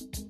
thank you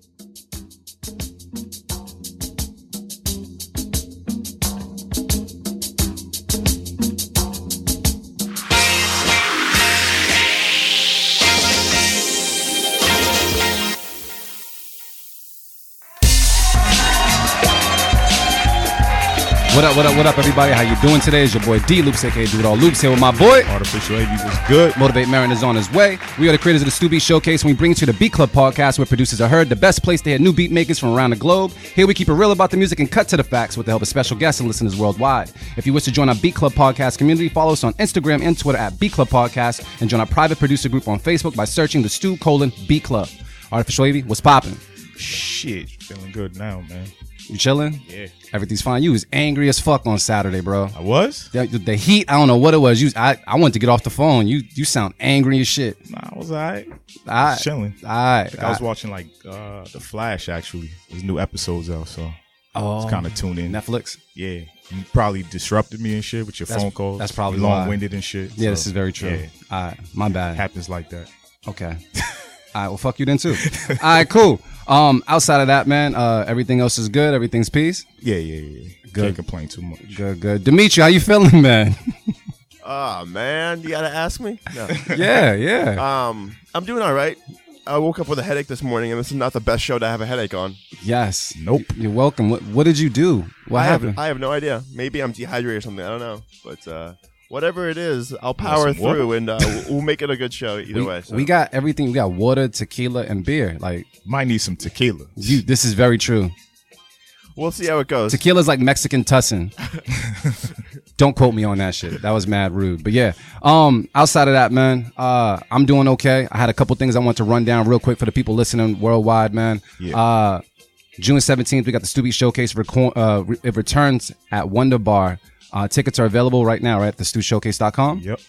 What up, what up, what up, everybody? How you doing today? It's your boy D Loops, aka Do It All Loops, here with my boy. Artificial AV was good. Motivate Marin is on his way. We are the creators of the Stew Beat Showcase, and we bring you to the Beat Club podcast where producers are heard, the best place to hear new beat makers from around the globe. Here we keep it real about the music and cut to the facts with the help of special guests and listeners worldwide. If you wish to join our Beat Club podcast community, follow us on Instagram and Twitter at Beat Club Podcast, and join our private producer group on Facebook by searching the Stew colon Beat Club. Artificial AV, what's popping? Shit, feeling good now, man. You chilling? Yeah. Everything's fine. You was angry as fuck on Saturday, bro. I was? The, the heat, I don't know what it was. You, I, I wanted to get off the phone. You, you sound angry as shit. Nah, I was alright. All right, Chilling. all right. I was watching like uh The Flash actually. There's new episodes out, so oh, it's kind of tuned in. Netflix. Yeah. You probably disrupted me and shit with your That's- phone calls. that's probably long winded and shit. Yeah, so, this is very true. Yeah, All right, my bad. happens like that. Okay. All right, well, fuck you then too. All right, cool. Um, outside of that, man, uh, everything else is good. Everything's peace. Yeah, yeah, yeah. Good. Can't complain too much. Good, good. Dimitri, how you feeling, man? Ah man, you gotta ask me. No. yeah, yeah. um, I'm doing all right. I woke up with a headache this morning, and this is not the best show to have a headache on. yes. Nope. You're welcome. What, what did you do? What I happened? have I have no idea. Maybe I'm dehydrated or something. I don't know. But uh, whatever it is, I'll power through, and uh, we'll- we'll make it a good show either we, way. So. we got everything. We got water, tequila, and beer. Like Might need some tequila. you, this is very true. we'll see how it goes. Tequila's like Mexican tussin. Don't quote me on that shit. That was mad rude. But yeah, um, outside of that, man, uh, I'm doing okay. I had a couple things I want to run down real quick for the people listening worldwide, man. Yeah. Uh, June 17th, we got the Stew Beat Showcase. Reco- uh, it returns at Wonder Bar. Uh, tickets are available right now, right? At thestewshowcase.com. Yep.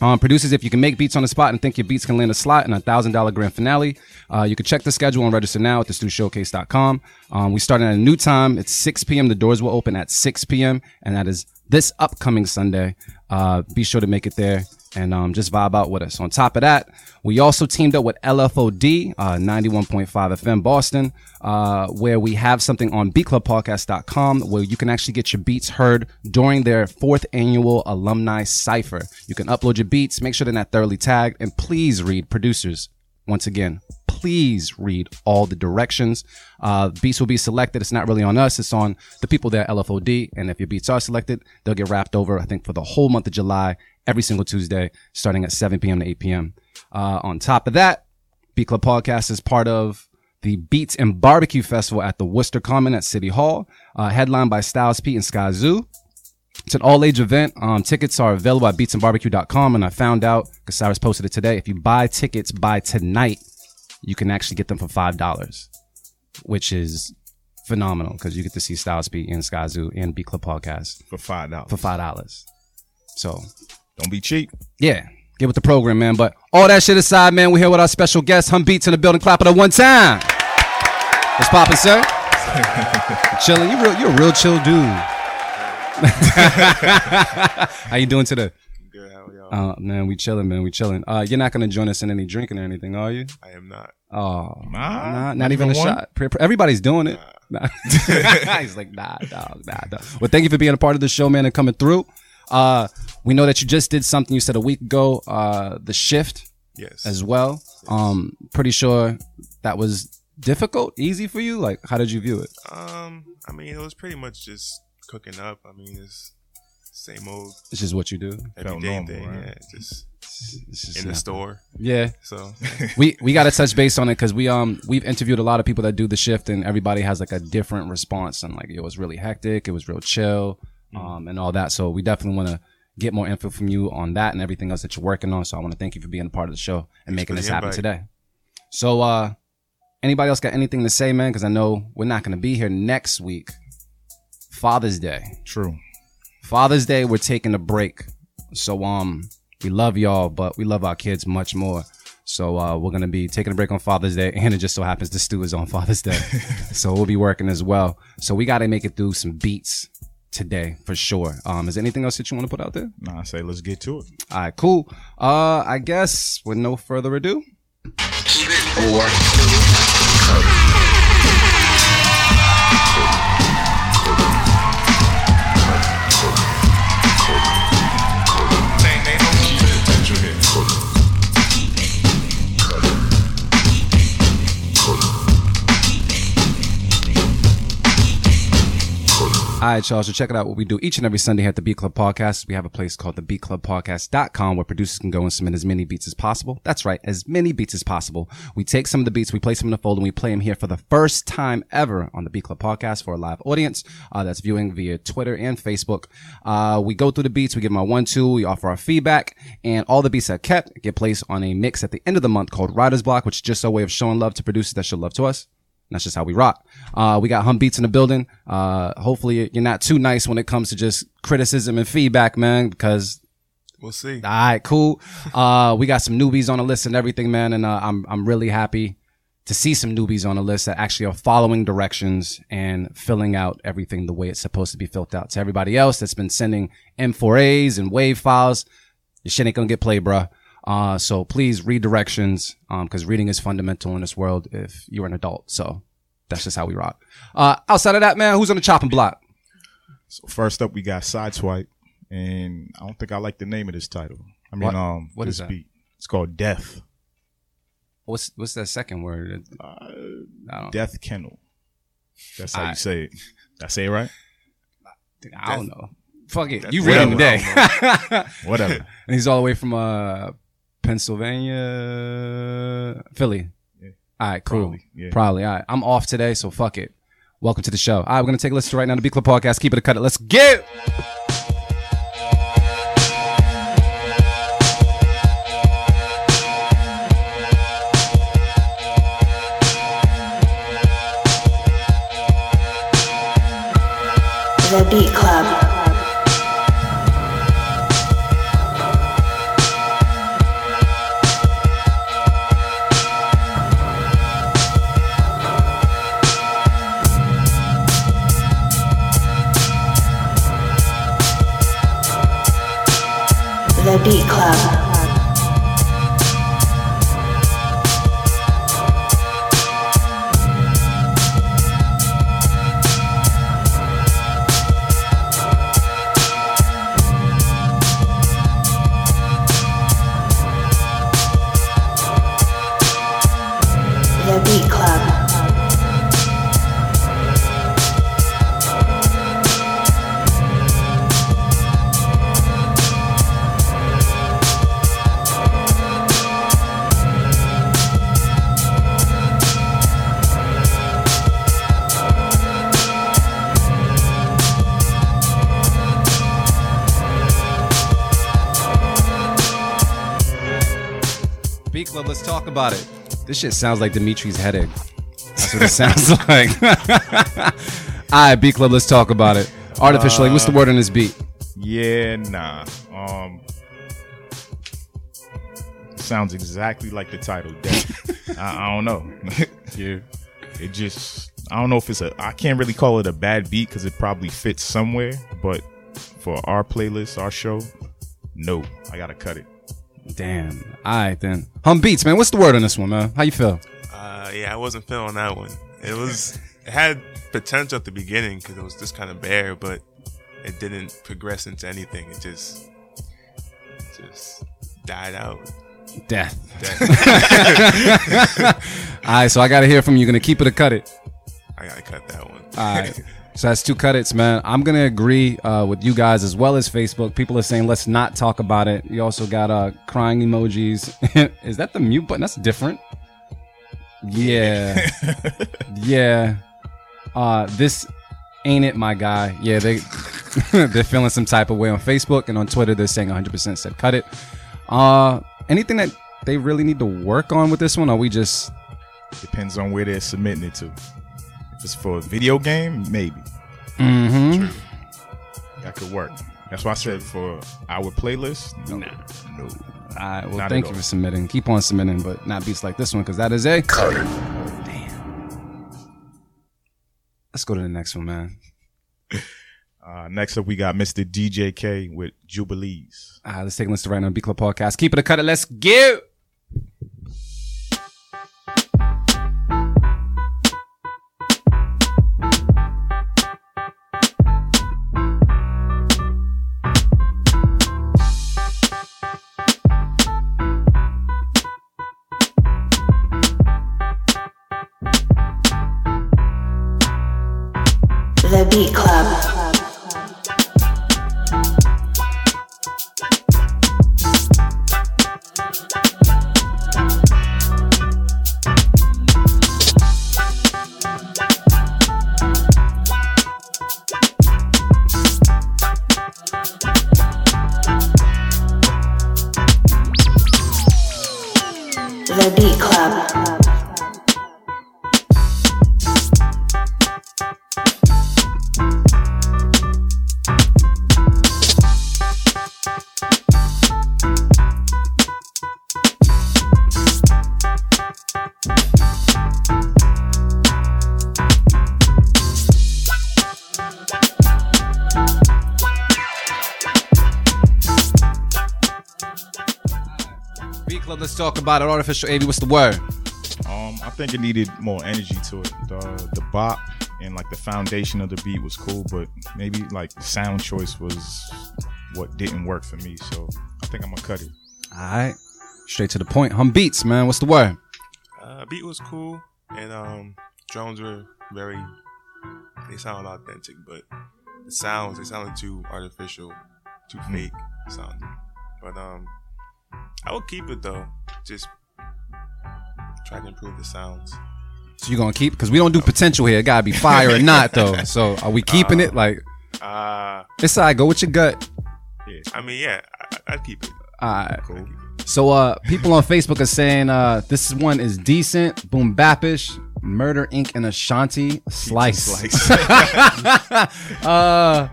Um, producers, if you can make beats on the spot and think your beats can land a slot in a thousand dollar grand finale, uh, you can check the schedule and register now at thestewshowcase.com. Um, we starting at a new time. It's 6 p.m. The doors will open at 6 p.m. and that is this upcoming Sunday. Uh, be sure to make it there and um, just vibe out with us. On top of that, we also teamed up with LFOD, uh, 91.5 FM Boston, uh, where we have something on beatclubpodcast.com where you can actually get your beats heard during their fourth annual alumni cipher. You can upload your beats, make sure they're not thoroughly tagged, and please read producers. Once again, please read all the directions. Uh, beats will be selected. It's not really on us. It's on the people there at LFOD. And if your beats are selected, they'll get wrapped over, I think, for the whole month of July, every single Tuesday, starting at 7 p.m. to 8 p.m. Uh, on top of that, Beat Club Podcast is part of the Beats and Barbecue Festival at the Worcester Common at City Hall, uh, headlined by Styles P and Skyzoo. It's an all age event. Um, tickets are available at beatsandbarbecue.com. And I found out, because Cyrus posted it today, if you buy tickets by tonight, you can actually get them for $5, which is phenomenal because you get to see Styles P and Skyzoo and Beat Club Podcast For five dollars. for $5. So Don't be cheap. yeah, get with the program, man. But all that shit aside, man, we're here with our special guest, Hum Beats in the building. Clap it up one time. What's poppin', sir? Chilling? You real? You're a real chill dude. How you doing today? Good, how y'all? Uh, man, we chilling, man. We chilling. Uh, you're not gonna join us in any drinking or anything, are you? I am not. Oh, Nah, nah, not, not even, even a one? shot. Pre- pre- Everybody's doing it. Nah. He's like, nah, dog, nah, dog. Well, thank you for being a part of the show, man, and coming through. Uh, we know that you just did something you said a week ago, uh, the shift Yes. as well. Um, pretty sure that was difficult, easy for you. Like, how did you view it? Um, I mean, it was pretty much just cooking up. I mean, it's same old It's just what you do. everyday normal, thing. right? Yeah, just in the not- store. Yeah, So we we got to touch base on it because we um we've interviewed a lot of people that do the shift and everybody has like a different response and like it was really hectic, it was real chill, Mm. um and all that. So we definitely want to get more info from you on that and everything else that you're working on. So I want to thank you for being a part of the show and making this happen invite. today. So uh anybody else got anything to say, man? Because I know we're not going to be here next week. Father's Day. True. Father's Day, we're taking a break. So um we love y'all, but we love our kids much more. So uh, we're gonna be taking a break on Father's Day, and it just so happens the stew is on Father's Day, so we'll be working as well. So we got to make it through some beats today for sure. Um, is there anything else that you want to put out there? Nah, I say let's get to it. All right, cool. Uh, I guess with no further ado, All right, y'all. So check it out. What we do each and every Sunday here at the Beat Club Podcast. We have a place called the beatclubpodcast.com where producers can go and submit as many beats as possible. That's right. As many beats as possible. We take some of the beats, we place them in a folder, and we play them here for the first time ever on the Beat Club Podcast for a live audience, uh, that's viewing via Twitter and Facebook. Uh, we go through the beats, we give them our one, two, we offer our feedback, and all the beats that kept get placed on a mix at the end of the month called Writer's Block, which is just a way of showing love to producers that show love to us. And that's just how we rock. Uh, we got hum beats in the building. Uh, hopefully you're not too nice when it comes to just criticism and feedback, man, because We'll see. all right, cool. Uh, we got some newbies on the list and everything, man. And, uh, I'm, I'm really happy to see some newbies on the list that actually are following directions and filling out everything the way it's supposed to be filled out. To everybody else that's been sending M4As and wave files, your shit ain't gonna get played, bruh. Uh, so please read directions, um, cause reading is fundamental in this world if you're an adult. So that's just how we rock. Uh, outside of that, man, who's on the chopping block? So first up, we got Sideswipe, and I don't think I like the name of this title. I mean, What- um, what this is that? beat. It's called Death. What's, what's that second word? Uh, Death Kennel. That's how you say it. Did I say it right? I don't know. Fuck it. That's You read him today. Whatever. And he's all the way from uh Pennsylvania, uh, Philly. Yeah. All right, cool. Probably, yeah. Probably. All right. I'm off today, so fuck it. Welcome to the show. All right, we're gonna take a listen to right now to the B Club podcast. Keep it a cut. It. Let's get. The Beat Club. The Beat Club. About it. This shit sounds like Dimitri's headache. That's what it sounds like. all right, B Club. Let's talk about it. Artificially. what's the word on this beat? Yeah, nah. Um, sounds exactly like the title. I, I don't know. Yeah. it just I don't know if it's a I can't really call it a bad beat because it probably fits somewhere, but for our playlist, our show, no, I gotta cut it. Damn. All right then. Hum beats, man. What's the word on this one, man? How you feel? Uh, yeah, I wasn't feeling that one. It was it had potential at the beginning because it was just kind of bare, but it didn't progress into anything. It just it just died out. Death. That- All right, so I gotta hear from you. Gonna keep it or cut it? I gotta cut that one. All right. So that's two cut it's, man. I'm gonna agree uh, with you guys as well as Facebook. People are saying let's not talk about it. You also got uh, crying emojis. Is that the mute button? That's different. Yeah, yeah. Uh, this ain't it, my guy. Yeah, they they're feeling some type of way on Facebook and on Twitter. They're saying 100% said cut it. Uh, anything that they really need to work on with this one? Or are we just Depends on where they're submitting it to. If it's for a video game, maybe mm-hmm. that could work. That's why I said for our playlist, no, no. All right. Well, Not at thank you all. for submitting. Keep on submitting, but not beats like this one because that is a Damn. Let's go to the next one, man. Uh, next up, we got Mr. DJK with Jubilees. All right, let's take a listen right now. B Club Podcast. Keep it a cut. It. Let's get. About it. Artificial AV, what's the word? Um, I think it needed more energy to it. The the bop and like the foundation of the beat was cool, but maybe like the sound choice was what didn't work for me. So I think I'm gonna cut it. All right. Straight to the point. Hum beats, man. What's the word? Uh, beat was cool, and um, drums were very. They sound authentic, but the sounds they sounded too artificial, too fake sounding. But um, I would keep it though. Just try to improve the sounds. So you gonna keep? Because we don't do potential here. It gotta be fire or not, though. So are we keeping it? Like, Uh, it's all right. Go with your gut. Yeah, I mean, yeah, I, I'd keep it. All right. Cool. So uh people on Facebook are saying uh this one is decent, boom bapish, Murder Inc. and Ashanti slice. Slice. uh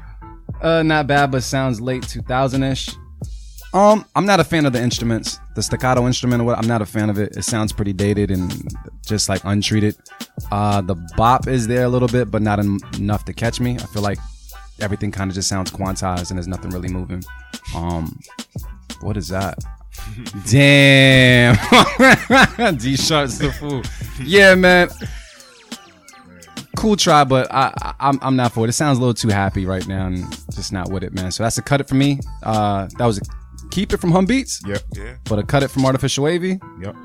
uh not bad, but sounds late 2000-ish. Um, I'm not a fan of the instruments, the staccato instrument, what I'm not a fan of it. It sounds pretty dated and just like untreated. Uh, the bop is there a little bit, but not en- enough to catch me. I feel like everything kind of just sounds quantized and there's nothing really moving. Um, what is that? Damn. D Sharp's the fool. Yeah, man. Cool try, but I, I I'm I'm not for it. It sounds a little too happy right now and just not with it, man. So that's a cut it for me. Uh that was a keep it from Hum Beats, yep. Yeah. but a cut it from Artificial Wavy. Yep.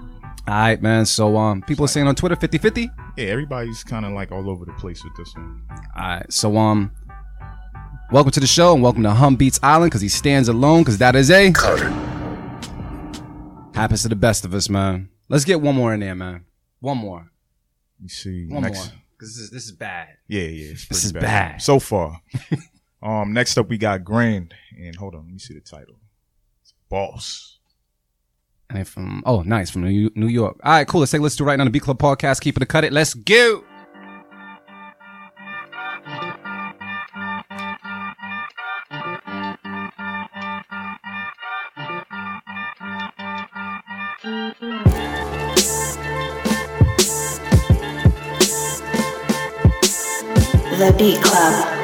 Alright, man. So um people are saying on Twitter 50-50. Yeah, everybody's kind of like all over the place with this one. Alright, so um welcome to the show and welcome to Hum Beats Island because he stands alone, because that is a happens to the best of us, man. Let's get one more in there, man. One more. Let me see. One next. more. Because this is this is bad. Yeah, yeah. It's This pretty is bad. so far. um, next up we got Grand, and hold on, let me see the title. It's Boss. And they from oh nice from New New York. All right, cool. Let's take a listen to it right now on the B Club podcast. Keep it a cut it. Let's go. The Beat Club.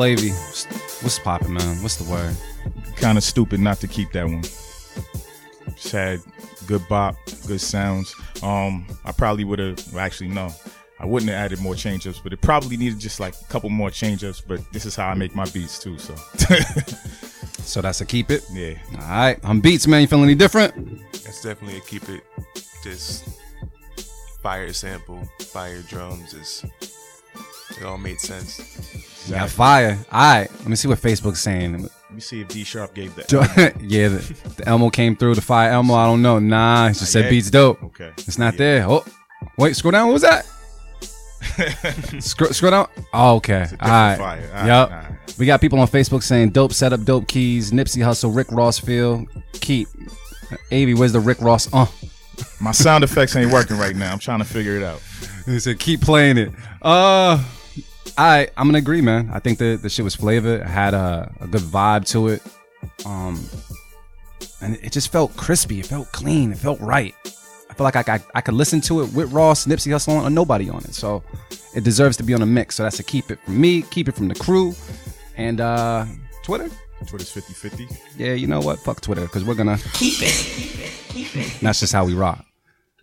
Artificial What's popping, man? What's the word? Kind of stupid not to keep that one. Just had good bop, good sounds. Um, I probably would have. Well, actually, no. I wouldn't have added more change ups, but it probably needed just like a couple more change ups. But this is how I make my beats too. So, So that's a keep it. yeah. All right, Hum beats, man. You feeling any different? That's definitely a keep it. Just fire sample, fire drums. Is it all made sense? You got fire. All right, let me see what Facebook's saying. Let me see if D Sharp gave that. yeah, the, the Elmo came through. The fire Elmo. I don't know. Nah, he just said yet. beats dope. Okay. It's not Yeah. there. Oh, wait, scroll down. What was that? scroll, scroll down. Oh, okay. All right. different fire. All right, yep. all right. We got people on Facebook saying dope setup, dope keys, Nipsey Hussle, Rick Ross feel, keep. Avi, where's the Rick Ross? Uh. My sound effects ain't working right now. I'm trying to figure it out. He said, keep playing it. Uh, I I'm gonna agree, man. I think the the shit was flavored. It had a, a good vibe to it. Um, and it just felt crispy. It felt clean. It felt right. I feel like I, I, I could listen to it with Ross, Nipsey Hussle, on, or nobody on it. So it deserves to be on a mix. So that's a keep it from me, keep it from the crew, and uh, Twitter. Twitter's 50 50. Yeah, you know what? Fuck Twitter, because we're gonna keep it. keep it. That's just how we rock.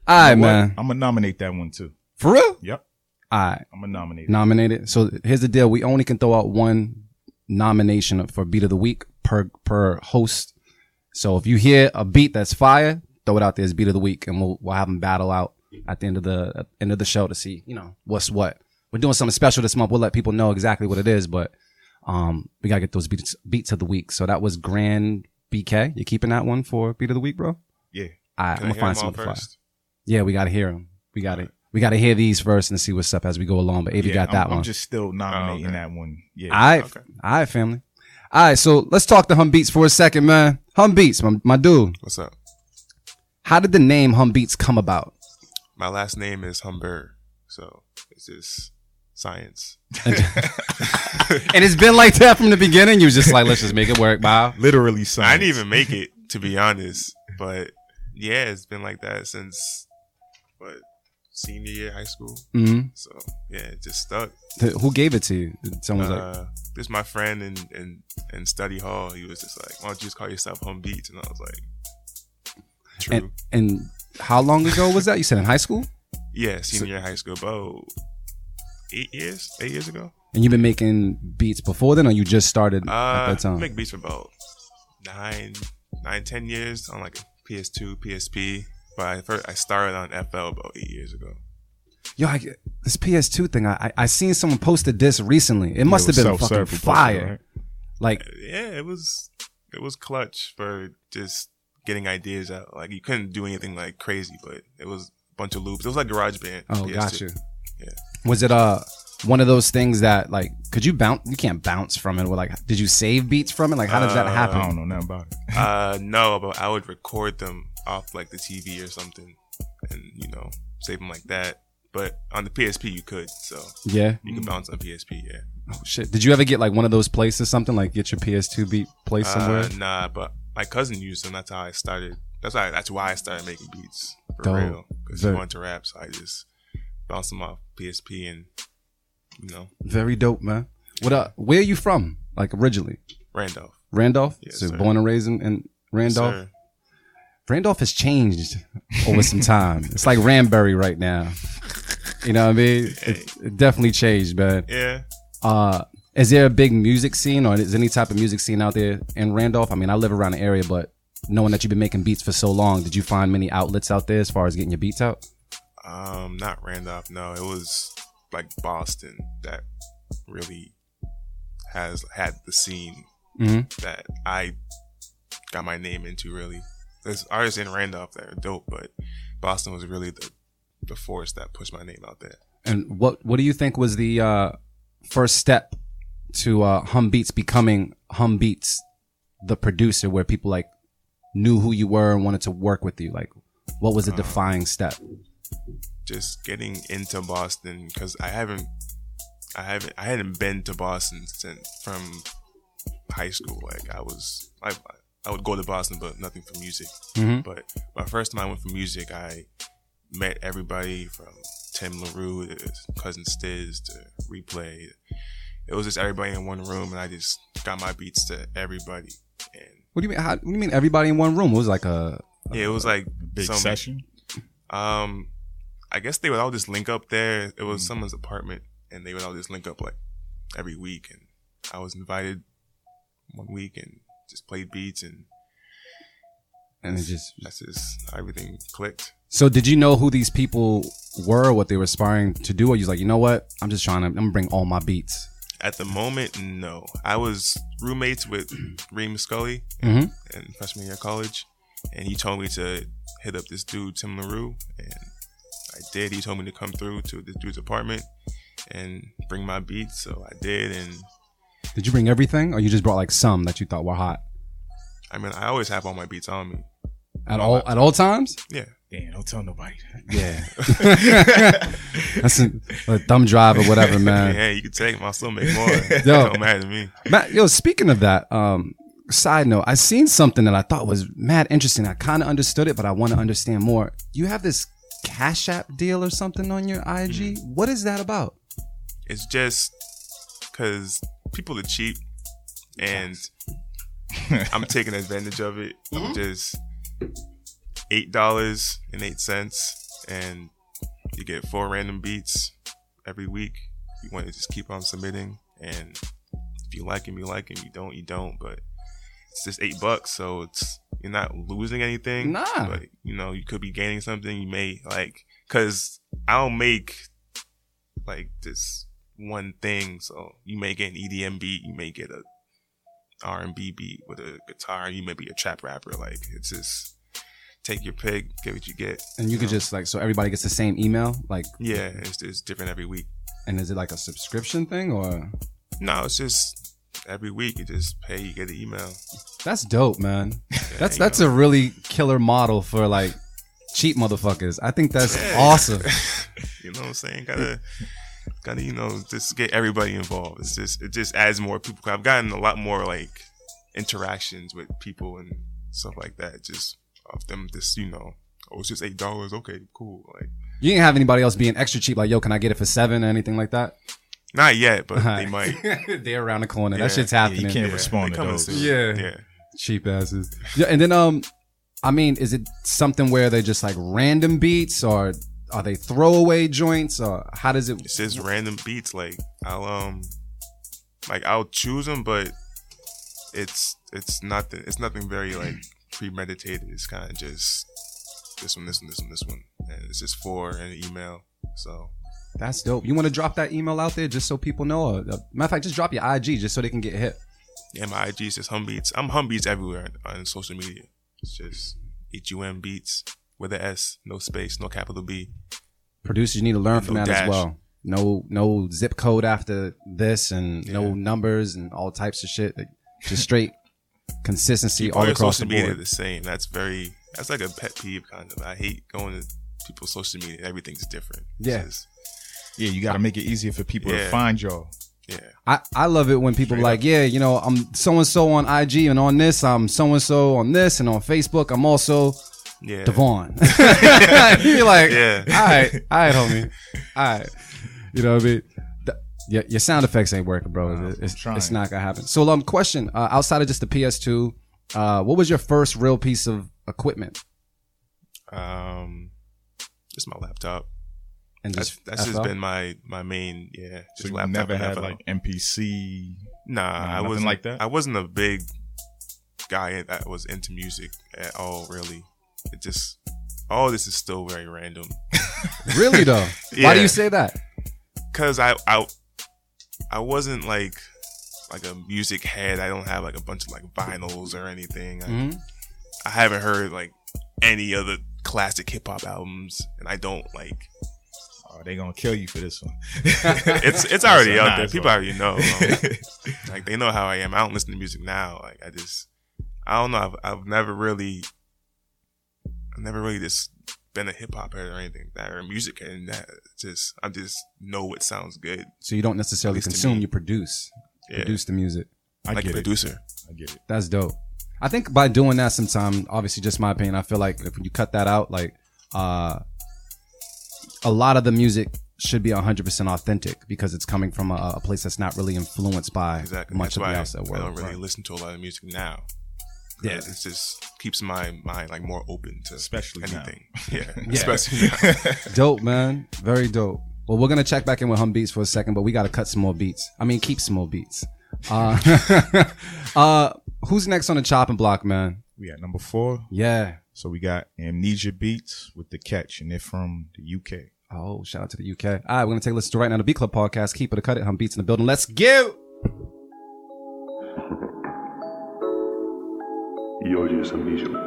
All right, man. I'm going to nominate that one too. For real? Yep. All right. I'm going to nominate nominated. So here's the deal: we only can throw out one nomination for beat of the week per per host. So if you hear a beat that's fire, throw it out there as beat of the week, and we'll we'll have them battle out at the end of the at end of the show to see you know what's what. We're doing something special this month. We'll let people know exactly what it is, but um, we gotta get those beats beats of the week. So that was Grand BK. You keeping that one for beat of the week, bro? Yeah. All right, I'm gonna find some all of the fire. first? Yeah, we gotta hear them. We gotta we gotta hear these first and see what's up as we go along. But if you Yeah, got that I'm, one, I'm just still oh, nominating okay. that one. Yeah. all right, Okay. all right, family. All right, so let's talk to Hum Beats for a second, man. Hum Beats, my, my dude. What's up? How did the name Hum Beats come about? My last name is Humber, so it's just science. And it's been like that from the beginning. You was just like, let's just make it work, Bob. Literally science. I didn't even make it, to be honest. But yeah, it's been like that since what senior year high school. hmm So yeah, it just stuck. Who gave it to you? Did Someone like, Uh, this my friend in, in in study hall. He was just like, "Why don't you just call yourself Hum Beats?" And I was like, "True." and, and how long ago was that? You said in high school? yeah, senior year high school, about eight years, eight years ago. And you've been making beats before then, or you just started at Uh, that time? make beats for about nine, nine, ten years on like a PS2, PSP. But I first I started on FL about eight years ago. Yo, I, this PS2 thing, I, I I seen someone posted this recently. It must It have been fucking self-serve who posted it, fire. right? Like, Yeah, it was it was clutch for just getting ideas out. Like you couldn't do anything like crazy, but it was a bunch of loops. It was like GarageBand. oh, PS2. got you. Yeah. Was it uh one of those things that like could you bounce? You can't bounce from it. Or like, did you save beats from it? Like, how does that Uh, I don't know nothing about it. Uh, no, but I would record them off like the TV or something, and you know save them like that. But on the PSP you could, so Yeah. you could bounce on PSP. Yeah. Oh shit. Did you ever get like one of those places, something like get your PS2 beat placed somewhere? Uh, nah, but my cousin used them. That's how I started. That's why. That's why I started making beats for Dope. real. Because he Very- wanted to rap, so I just bounced them off PSP, and you know, Very dope, man. What uh where are you from? Like originally? Randolph. Randolph? Yes, so sir. born and raised in, in Randolph? Sir. Randolph has changed over some time. It's like Ranbury right now. You know what I mean? It, it definitely changed, man. Yeah. Uh, is there a big music scene or is any type of music scene out there in Randolph? I mean, I live around the area, but knowing that you've been making beats for so long, did you find many outlets out there as far as getting your beats out? Um, not Randolph. No, it was like Boston that really has had the scene Mhm. that I got my name into. Really, there's artists in Randolph that are dope, but Boston was really the the force that pushed my name out there. And what what do you think was the uh, first step to uh, Hum Beats becoming Hum Beats, the producer, where people like knew who you were and wanted to work with you? Like, what was the defying step? Just getting into Boston because I haven't, I haven't, I hadn't been to Boston since from high school. Like I was, I, I would go to Boston, but nothing for music. Mhm. But my first time I went for music, I met everybody from Tim LaRue to Cousin Stiz to Replay. It was just everybody in one room, and I just got my beats to everybody. And What do you mean? How, what do you mean? Everybody in one room? It was like a yeah, it was like Big some, session. Um, I guess they would all just link up there. It was someone's apartment, and they would all just link up like every week. And I was invited one week and just played beats, and and it just. that's just everything clicked. So did you know who these people were, what they were aspiring to do, or you was like, you know what? I'm just trying to. I'm gonna bring all my beats. At the moment, no. I was roommates with Reem Scully Mhm. in freshman year of college, and he told me to hit up this dude Tim LaRue, and I did. He told me to come through to this dude's apartment and bring my beats, so I did, and Did you bring everything, or you just brought like some that you thought were hot I mean, I always have all my beats on me. at all at all times? Yeah. Damn, don't tell nobody. Yeah, that's a, a thumb drive or whatever, man. Yeah, you can take them. I'll still make more. Yo. Don't matter to me. Matt, yo, speaking of that, um, side note, I seen something that I thought was mad interesting. I kind of understood it, but I want to understand more. You have this Cash App deal or something on your IG. Mm-hmm. What is that about? It's just because people are cheap and I'm taking advantage of it. I'm just eight dollars and eight cents, and you get four random beats every week. You want to just keep on submitting, and if you like them, you like them. You don't, you don't. But it's just eight bucks, so it's you're not losing anything. Nah. but you know you could be gaining something. You may like because I don't make like this one thing. So you may get an EDM beat, you may get a R&B beat with a guitar. You may be a trap rapper. Like it's just take your pick, get what you get. And you could know? just like so everybody gets the same email, like, yeah, it's it's different every week. and is it like a subscription thing or? No, it's just every week you just pay, you get an email. That's dope, man. That's you that's a really killer model for like cheap motherfuckers. I think that's awesome. you know what I'm saying? Gotta, gotta, you know, just get everybody involved. It's just, it just adds more people. I've gotten a lot more like interactions with people and stuff like that. Just of them, just you know, oh, it's just eight dollars. Okay, cool. Like, You didn't have anybody else being extra cheap, like, yo, can I get it for seven or anything like that? Not yet, but they might. They're around the corner. Yeah. that shit's Yeah, happening. you can't Yeah, respond they to coming those. soon. Yeah. yeah. cheap asses. Yeah, and then um, I mean, is it something where they're just like random beats, or are they throwaway joints, or how does it? It's just random beats. Like I'll um, like I'll choose them, but it's it's nothing. It's nothing very like premeditated. It's kind of just this one, this one, this one, this one, and it's just for an email. So That's dope. You want to drop that email out there just so people know? Uh, matter of fact, just drop your IG just so they can get hit. yeah, my IG is just Humbeats. I'm Humbeats everywhere on, social media. It's just H U M Beats with a S, no space, no capital B. Producers, you need to learn from No that as well. No, no zip code after this, and no numbers and all types of shit. Like, Just straight consistency Keep all across the social media board. the same. That's very. That's like a pet peeve kind of. I hate going to people's social media. Everything's different. Yeah. just- Yeah, you got to make it easier for people to find y'all. yeah. I, I love it when people Straight like, yeah, you know, I'm so and so on IG and on this, I'm so and so on this and on Facebook. I'm also Yeah. Devon. You're like, Yeah. all right, all right, homie, all right. You know what I mean? The- your, your sound effects ain't working, bro. Nah, it's, it's, it's not gonna happen. So, um, question: uh, outside of just the PS2, uh, what was your first real piece of equipment? Um, it's my laptop. And That's just that's just been my my main. Yeah. So Just you laptop never and had FL. like MPC. Nah, Nah, I wasn't like that? I wasn't a big guy that was into music at all. Really, it just all this is still very random. really though. Why do you say that? Cause I I I wasn't like like a music head. I don't have like a bunch of like vinyls or anything. I, Mhm. I haven't heard like any other classic hip hop albums, and I don't like. Oh, they gonna kill you for this one. It's it's already Nah, out there. People fine. already know. um, like they know how I am. I don't listen to music now. Like I just I don't know. I've I've never really I've never really just been a hip hop head or anything that or music and that just I just know what sounds good. So you don't necessarily At least to consume, you produce, Yeah. produce the music. I like a get it. producer. I get it. That's dope. I think by doing that sometime, obviously just my opinion, I feel like if you cut that out, like uh a lot of the music should be 100% authentic because it's coming from a, a place that's not really influenced by Exactly. much That's of the why outside I world. don't really Right. listen to a lot of music now. Yeah. Yeah, it just keeps my mind like more open to Especially now. anything. Yeah, Yeah. especially. Dope, man. Very dope. Well, we're gonna check back in with hum beats for a second, but we gotta cut some more beats. I mean, keep some more beats. Uh, uh, who's next on the chopping block, man? We at number four. Yeah. So we got Amnesia Beats with the catch, and they're from the UK. Oh, shout out to the UK. All right, we're gonna take a listen to right now the Beat Club podcast. Keep it a cut it. Hum beats in the building. Let's go. y oyes Amnesia.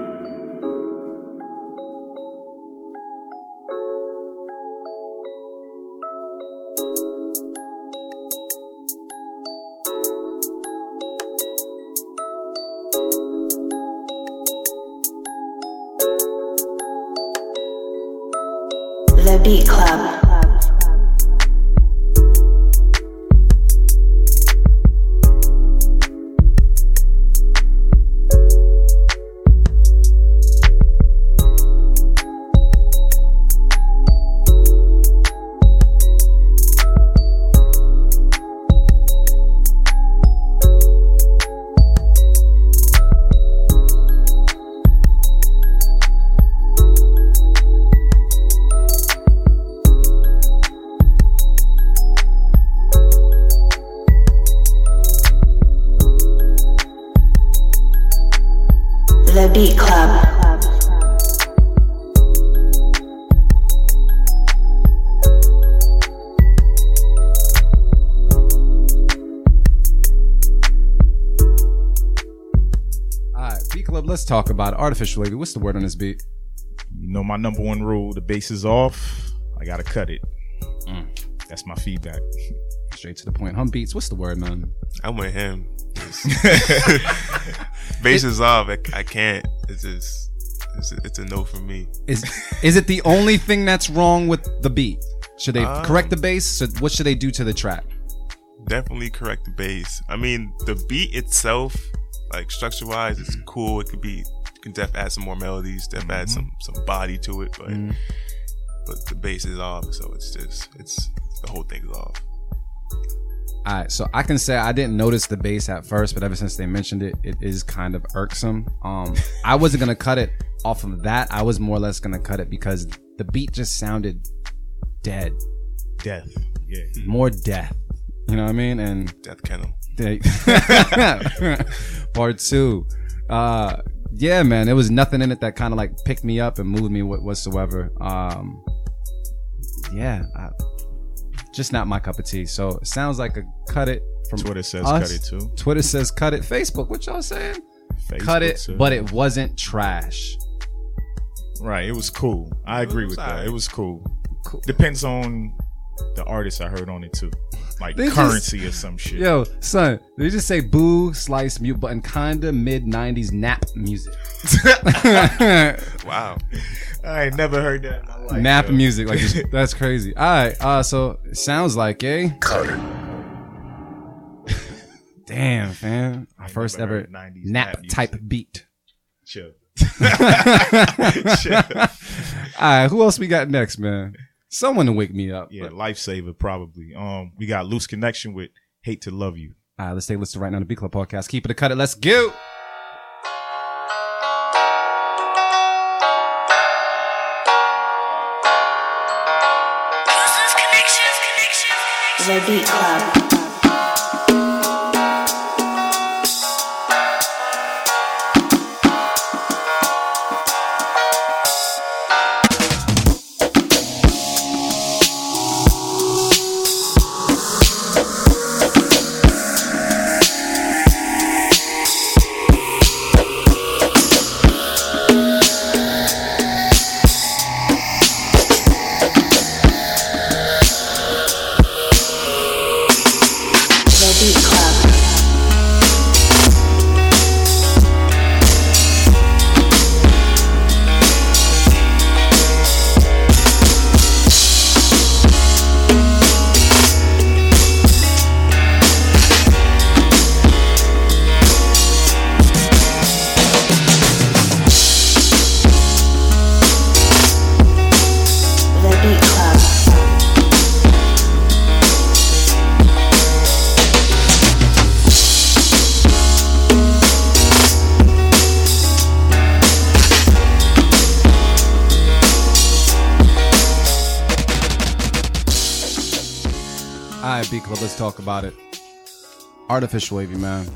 Let's talk about. Artificial wavy. What's the word on this beat? You know my number one rule: the bass is off. I gotta cut it. Mm. That's my feedback. Straight to the point. Hum beats. What's the word, man? I'm with him. Bass is off. I, I can't. It's just, it's a, it's a no for me. Is is it the only thing that's wrong with the beat? Should they Um, correct the bass? So what should they do to the track? Definitely correct the bass. I mean, the beat itself, like structure wise, it's mm-hmm. cool. It could be, you can def add some more melodies, def add mm-hmm. some some body to it, but mm-hmm. but the bass is off. So it's just, it's the whole thing's off. All right, so I can say I didn't notice the bass at first, but ever since they mentioned it, it is kind of irksome. Um, I wasn't gonna cut it off of that. I was more or less gonna cut it because the beat just sounded dead, Death. Yeah. more death. You know what I mean? And Death Kennel. They- part two, uh, yeah, man, there was nothing in it that kind of like picked me up and moved me wh- whatsoever. Um, yeah, I, just not my cup of tea. So it sounds like a cut it from Twitter says us. cut it too. Twitter says cut it. Facebook, what y'all saying? Facebook cut it, says- but it wasn't trash. Right. It was cool. I agree with that. It was cool. Cool. Depends on the artist I heard on it too. Like They just- currency or some shit. Yo, son, they just say boo, slice, mute button, kinda mid '90s nap music. Wow. I ain't never heard that in my life. nap yo. music, like just- that's crazy. All right, uh, so sounds like eh. Damn, fam, our first ever 90s nap nap type music. beat. Chill. All right, who else we got next, man? Someone to wake me up. Yeah, But- lifesaver probably. Um, we got loose connection with hate to love you. All right, let's take a listen right now to B Club Podcast. Keep it a cut it. Let's go. The Beat Club. Artificial wavy, man.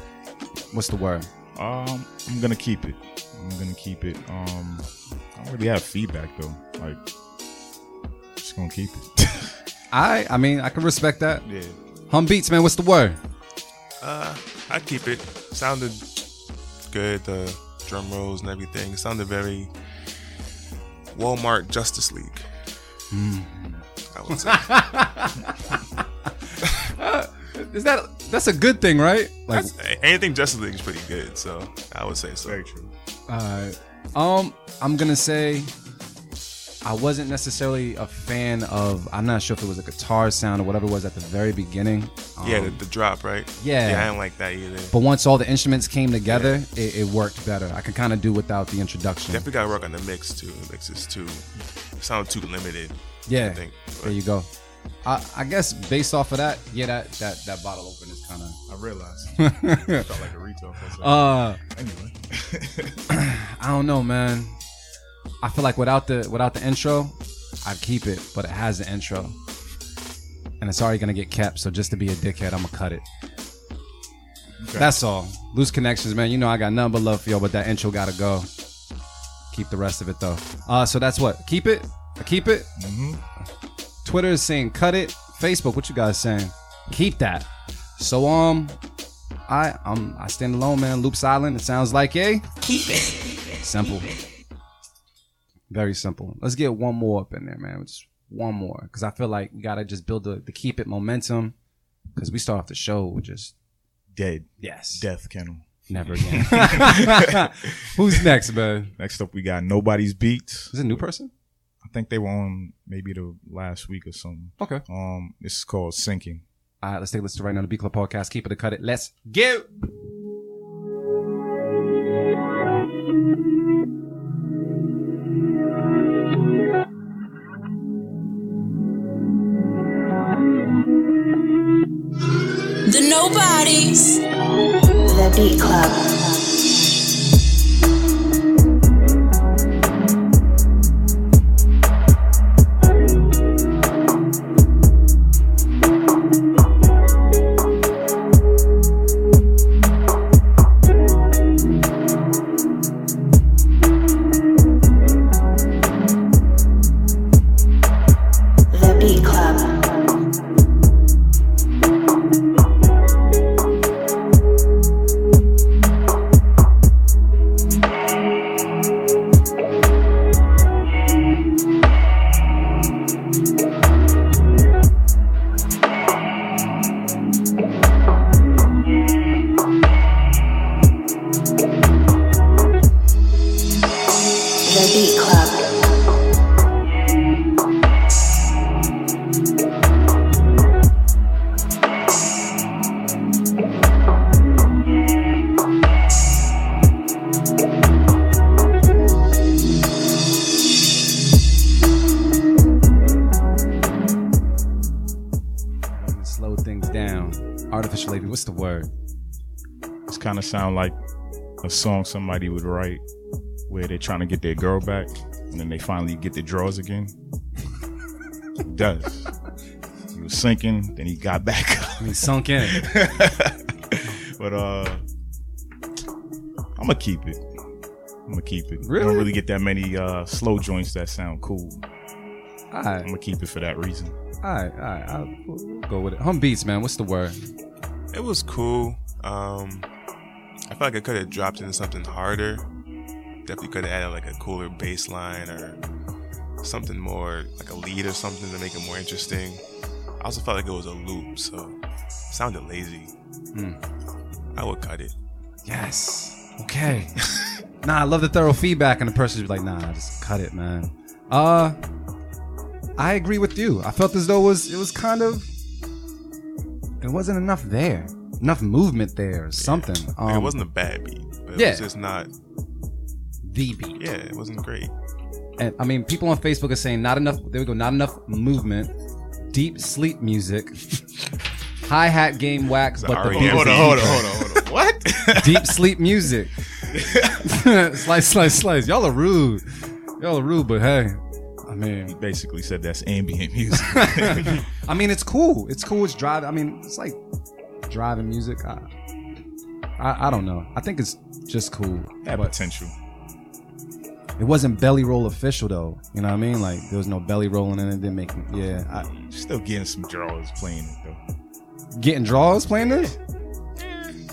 What's the word? Um, I'm gonna keep it. I'm gonna keep it. Um, I don't have feedback though. Like, just gonna keep it. I, I mean, I can respect that. yeah. Hum beats, man. What's the word? Uh, I keep it. Sounded good. The drum rolls and everything. It sounded very Walmart Justice League. I would say. Is that that's a good thing, right? Like, That's- anything Justice League is pretty good, so I would say so. Very true. Alright. Um, I'm gonna say I wasn't necessarily a fan of. I'm not sure if it was a guitar sound or whatever it was at the very beginning. Um, Yeah, the, the drop, right? Yeah. Yeah, I didn't like that either. but once all the instruments came together, it, it worked better. I could kind of do without the introduction. Definitely got to work on the mix too. The mix is too sound too limited. Yeah, I think. there you go. I, I guess based off of that, yeah, that that that bottle opener is kind of. I realized. I felt like a retail. for. Uh, anyway. I don't know, man. I feel like without the without the intro, I'd keep it, but it has the intro, and it's already gonna get kept. So just to be a dickhead, I'm gonna cut it. That's all. Loose connections, man. You know I got nothing but love for y'all, but that intro gotta go. Keep the rest of it though. Uh, so that's what. Keep it. I keep it. Twitter is saying cut it. Facebook, what you guys saying? Keep that. So um, I um I stand alone, man. Loop silent. It sounds like a Keep it. simple. Very simple. Let's get one more up in there, man. Just one more, because I feel like we gotta just build the, the keep it momentum. Because we start off the show with just Dead. yes, Death Kennel. never again. Who's next, man? Next up, we got Nobody's Beats. Is it a new person? I think they were on maybe the last week or something. Okay. Um, this is called Sinking. All right, let's take a listen to right now on the Beat Club podcast. Keep it or cut it. Let's go. The nobodies. The Beat Club. Song somebody would write where they're trying to get their girl back and then they finally get their drawers again. It does. He was sinking, then he got back up. I mean, sunk in. But uh I'm gonna keep it. I'm gonna keep it. You Really? don't really get that many uh slow joints that sound cool. All I'm gonna keep it for that reason. all right, all right. I'll we'll we'll go with it. Hum beats, man. What's the word? It was cool. Um, I feel like I could have dropped into something harder. Definitely could have added like a cooler bass line or something more like a lead or something to make it more interesting. I also felt like it was a loop, so it sounded lazy. Hmm. I would cut it. Yes. Okay. nah, I love the thorough feedback, and the person's be like, "Nah, just cut it, man." Uh, I agree with you. I felt as though it was it was kind of it wasn't enough there, enough movement there, or something. Um, Like, it wasn't a bad beat, but it yeah. was just not. the beat. Yeah, it wasn't great. And I mean, people on Facebook are saying not enough. There we go. Not enough movement. Deep sleep music. Hi hat game whack, but the beat Hold on, hold on, hold on, hold on. What? deep sleep music. slice, slice, slice. Y'all are rude. Y'all are rude, but hey, I mean, Basically said that's ambient music. I mean, it's cool. It's cool. It's driving. I mean, it's like driving music. I, I, I don't know. I think it's just cool. Had potential. it wasn't belly roll official though. You know what I mean? Like there was no belly rolling in it. Didn't make. Yeah, I, Still getting some drawers playing it though. getting draws playing this.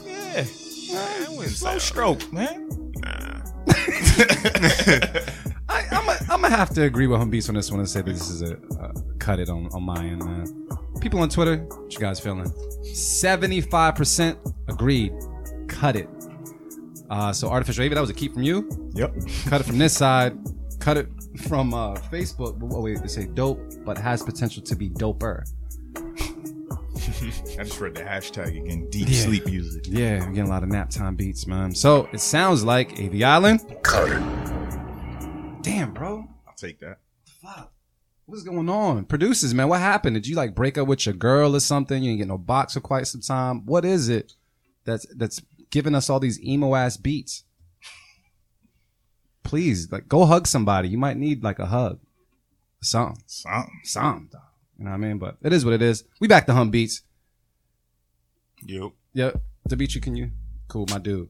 Yeah. Wouldn't Slow stroke, man. Nah. I, I'm a, I'm gonna have to agree with Hum Beats on this one and say that this is a, a cut it on, on my end, man. People on Twitter, what you guys feeling? 75% agreed. Cut it. Uh, so artificial AV, that was a keep from you. Yep. Cut it from this side. Cut it from uh, Facebook. Oh wait, they say dope, but has potential to be doper. I just read the hashtag again. Deep Yeah. sleep music. Yeah, we're getting a lot of nap time beats, man. So it sounds like AV Island. Damn, bro. I'll take that. fuck? What's going on? Producers, man, what happened? Did you like break up with your girl or something? You didn't get no box for quite some time. What is it that's that's giving us all these emo ass beats? Please, like, go hug somebody. You might need like a hug, something, Something. something. You know what I mean? But it is what it is. We back to hum beats. Yep. Yep. Demetri, can you? Cool, my dude.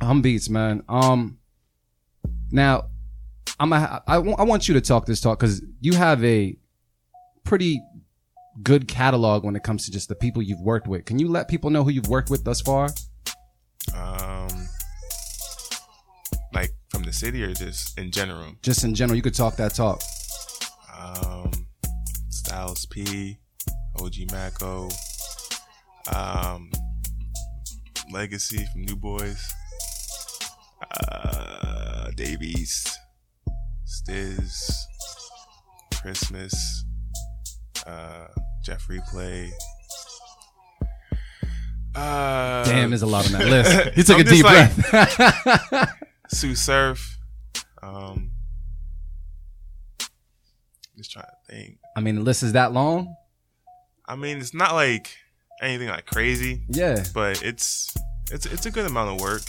Hum beats, man. Um, now I'm a, I, wa- I want you to talk this talk because you have a pretty good catalog when it comes to just the people you've worked with. Can you let people know who you've worked with thus far? Um, like from the city or just in general. Just in general, you could talk that talk. Um, Styles P, OG Maco, um, Legacy from New Boys, uh, Dave East, Stiz, Christmas, uh, Jeffrey Play. Uh, Damn, there's a lot on that list. He took a deep like- breath. Sue Surf. Um, just trying to think. I mean, the list is that long. I mean, it's not like anything like crazy, Yeah, but it's it's it's a good amount of work.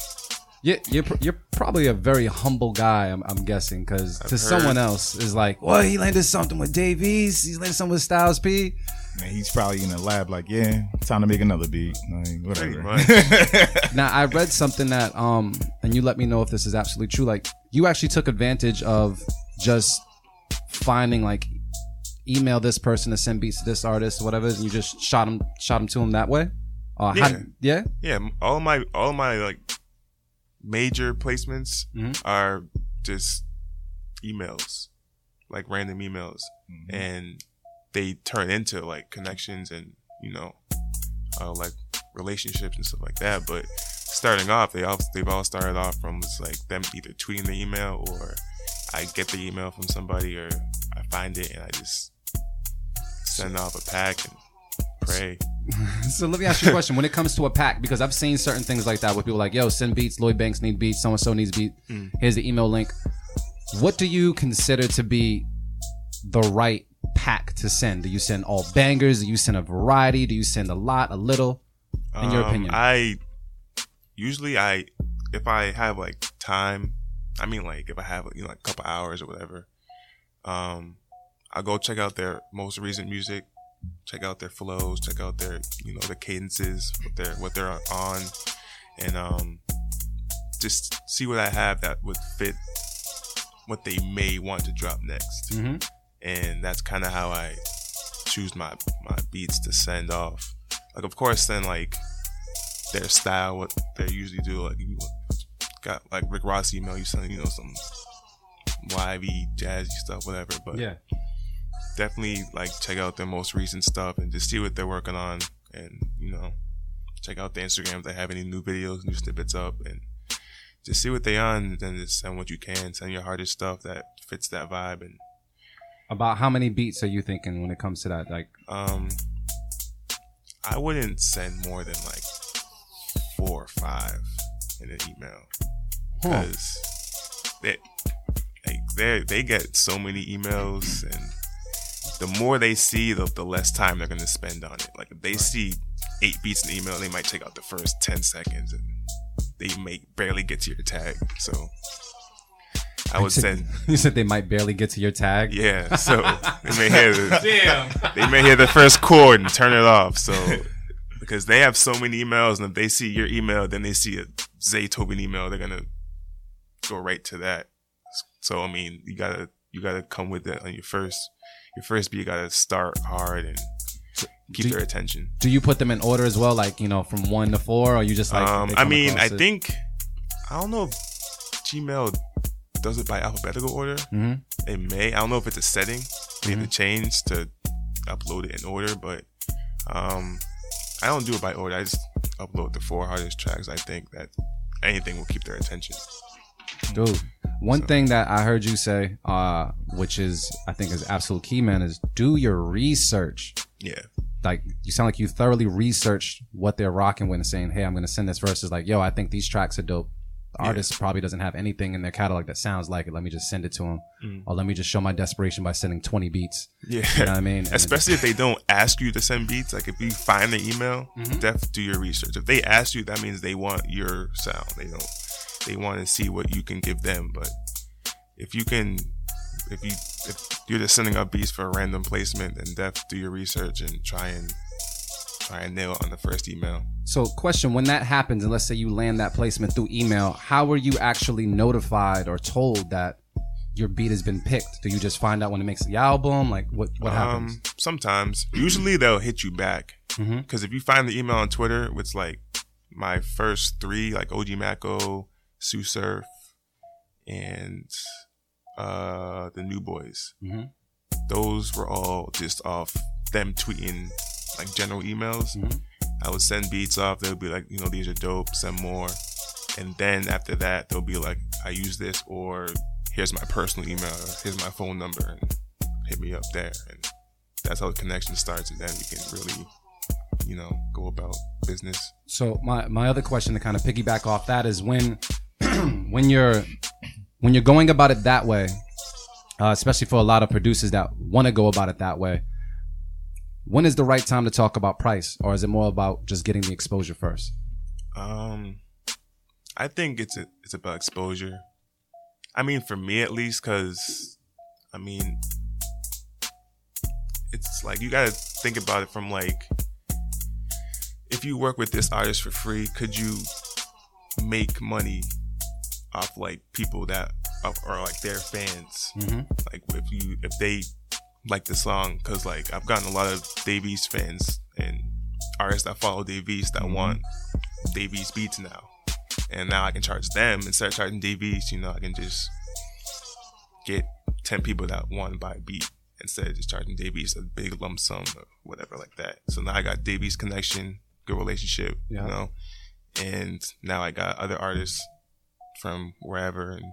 You're you're, you're probably a very humble guy. I'm, I'm guessing because to heard. someone else is like, well, he landed something with Dave East. He's landed something with Styles P. And he's probably in the lab, like, yeah, time to make another beat. Like, whatever. Now I read something that um, and you let me know if this is absolutely true. Like you actually took advantage of just finding like email this person to send beats to this artist, whatever, and you just shot him shot him to him that way. Uh, Yeah. How, yeah. yeah, all my all my like major placements Mhm. are just emails, like random emails, Mm-hmm. and they turn into like connections and you know, uh, like relationships and stuff like that. But starting off, they all they've all started off from just like them either tweeting the email or I get the email from somebody or I find it and I just send off a pack and pray. So let me ask you a question. When it comes to a pack, because I've seen certain things like that where people like, yo, send beats, Lloyd Banks need beats, so and so needs beat. Here's the email link. What do you consider to be the right pack to send? Do you send all bangers? Do you send a variety? Do you send a lot, a little? In your Um, opinion. I usually I if I have like time, I mean like if I have you know like a couple hours or whatever, um, I'll go check out their most recent music, check out their flows, check out their you know the cadences, what they're what they're on, and um, just see what I have that would fit what they may want to drop next Mm-hmm. and that's kind of how I choose my my beats to send off. Like, of course, then like their style, what they usually do. Like, you got like Rick Ross email, you send you know some livey, jazzy stuff, whatever. But Yeah. Definitely like check out their most recent stuff and just see what they're working on, and you know check out their Instagram if they have any new videos, new snippets up, and just see what they on. And then just send what you can, send your hardest stuff that fits that vibe, and About how many beats are you thinking when it comes to that? Like, Um, I wouldn't send more than like four or five in an email huh. because they like they they get so many emails, and the more they see, the the less time they're gonna spend on it. Like if they see eight beats in the email, they might take out the first ten seconds, and they may barely get to your tag. So I would send. you said they might barely get to your tag. Yeah, so they may hear the, Damn. they may hear the first chord and turn it off. So because they have so many emails, and if they see your email, then they see a Zaytoven email, they're gonna go right to that. So I mean, you gotta you gotta come with that on your first your first beat. You gotta start hard and keep do- their attention. Do you put them in order as well, like you know, from one to four, or you just like? um, I mean, I it? think I don't know if Gmail does it by alphabetical order. Mhm. It may. I don't know if it's a setting they Mm-hmm. have to change to upload it in order, but um, I don't do it by order. I just upload the four hardest tracks. I think that anything will keep their attention. Dude, one thing that I heard you say, uh, which is I think is absolute key, man, is do your research. Yeah, Like you sound like you thoroughly researched what they're rocking with and saying, "Hey, I'm gonna send this versus like, yo, I think these tracks are dope." The Yeah. artist probably doesn't have anything in their catalog that sounds like it. Let me just send it to him, Mm. or let me just show my desperation by sending 20 beats. yeah. You know what I mean? And Especially if they don't ask you to send beats. Like if you find the email, Mm-hmm. def do your research. If they ask you, that means they want your sound. They don't. They want to see what you can give them. But if you can, if you if you're just sending up beats for a random placement, then def do your research and try and try and nail it on the first email. So, question: When that happens, and let's say you land that placement through email, how were you actually notified or told that your beat has been picked? Do you just find out when it makes the album? Like what what happens? Um, sometimes, usually they'll hit you back Mhm. because if you find the email on Twitter, it's like my first three, like OG Maco, Sue Surf, and uh the New Boys. Mhm. Those were all just off them tweeting like general emails. Mhm. I would send beats off. They would be like, you know, these are dope. Send more, and then after that, they'll be like, I use this, or here's my personal email, here's my phone number, and hit me up there. And that's how the connection starts, and then we can really, you know, go about business. So my my other question to kind of piggyback off that is when when you're when you're going about it that way, uh, especially for a lot of producers that want to go about it that way. When is the right time to talk about price, or is it more about just getting the exposure first? Um, I think it's a, it's about exposure. I mean, for me at least, because I mean, it's like you gotta think about it from like, if you work with this artist for free, could you make money off like people that are like their fans? Mm-hmm. like if you if they like the song because like i've gotten a lot of Dave East fans and artists that follow Dave East that want Dave East beats now and now i can charge them instead of charging Dave East you know i can just get 10 people that want to buy a beat instead of just charging Dave East a big lump sum or whatever like that so now i got Dave East connection good relationship Yeah. you know and now i got other artists from wherever and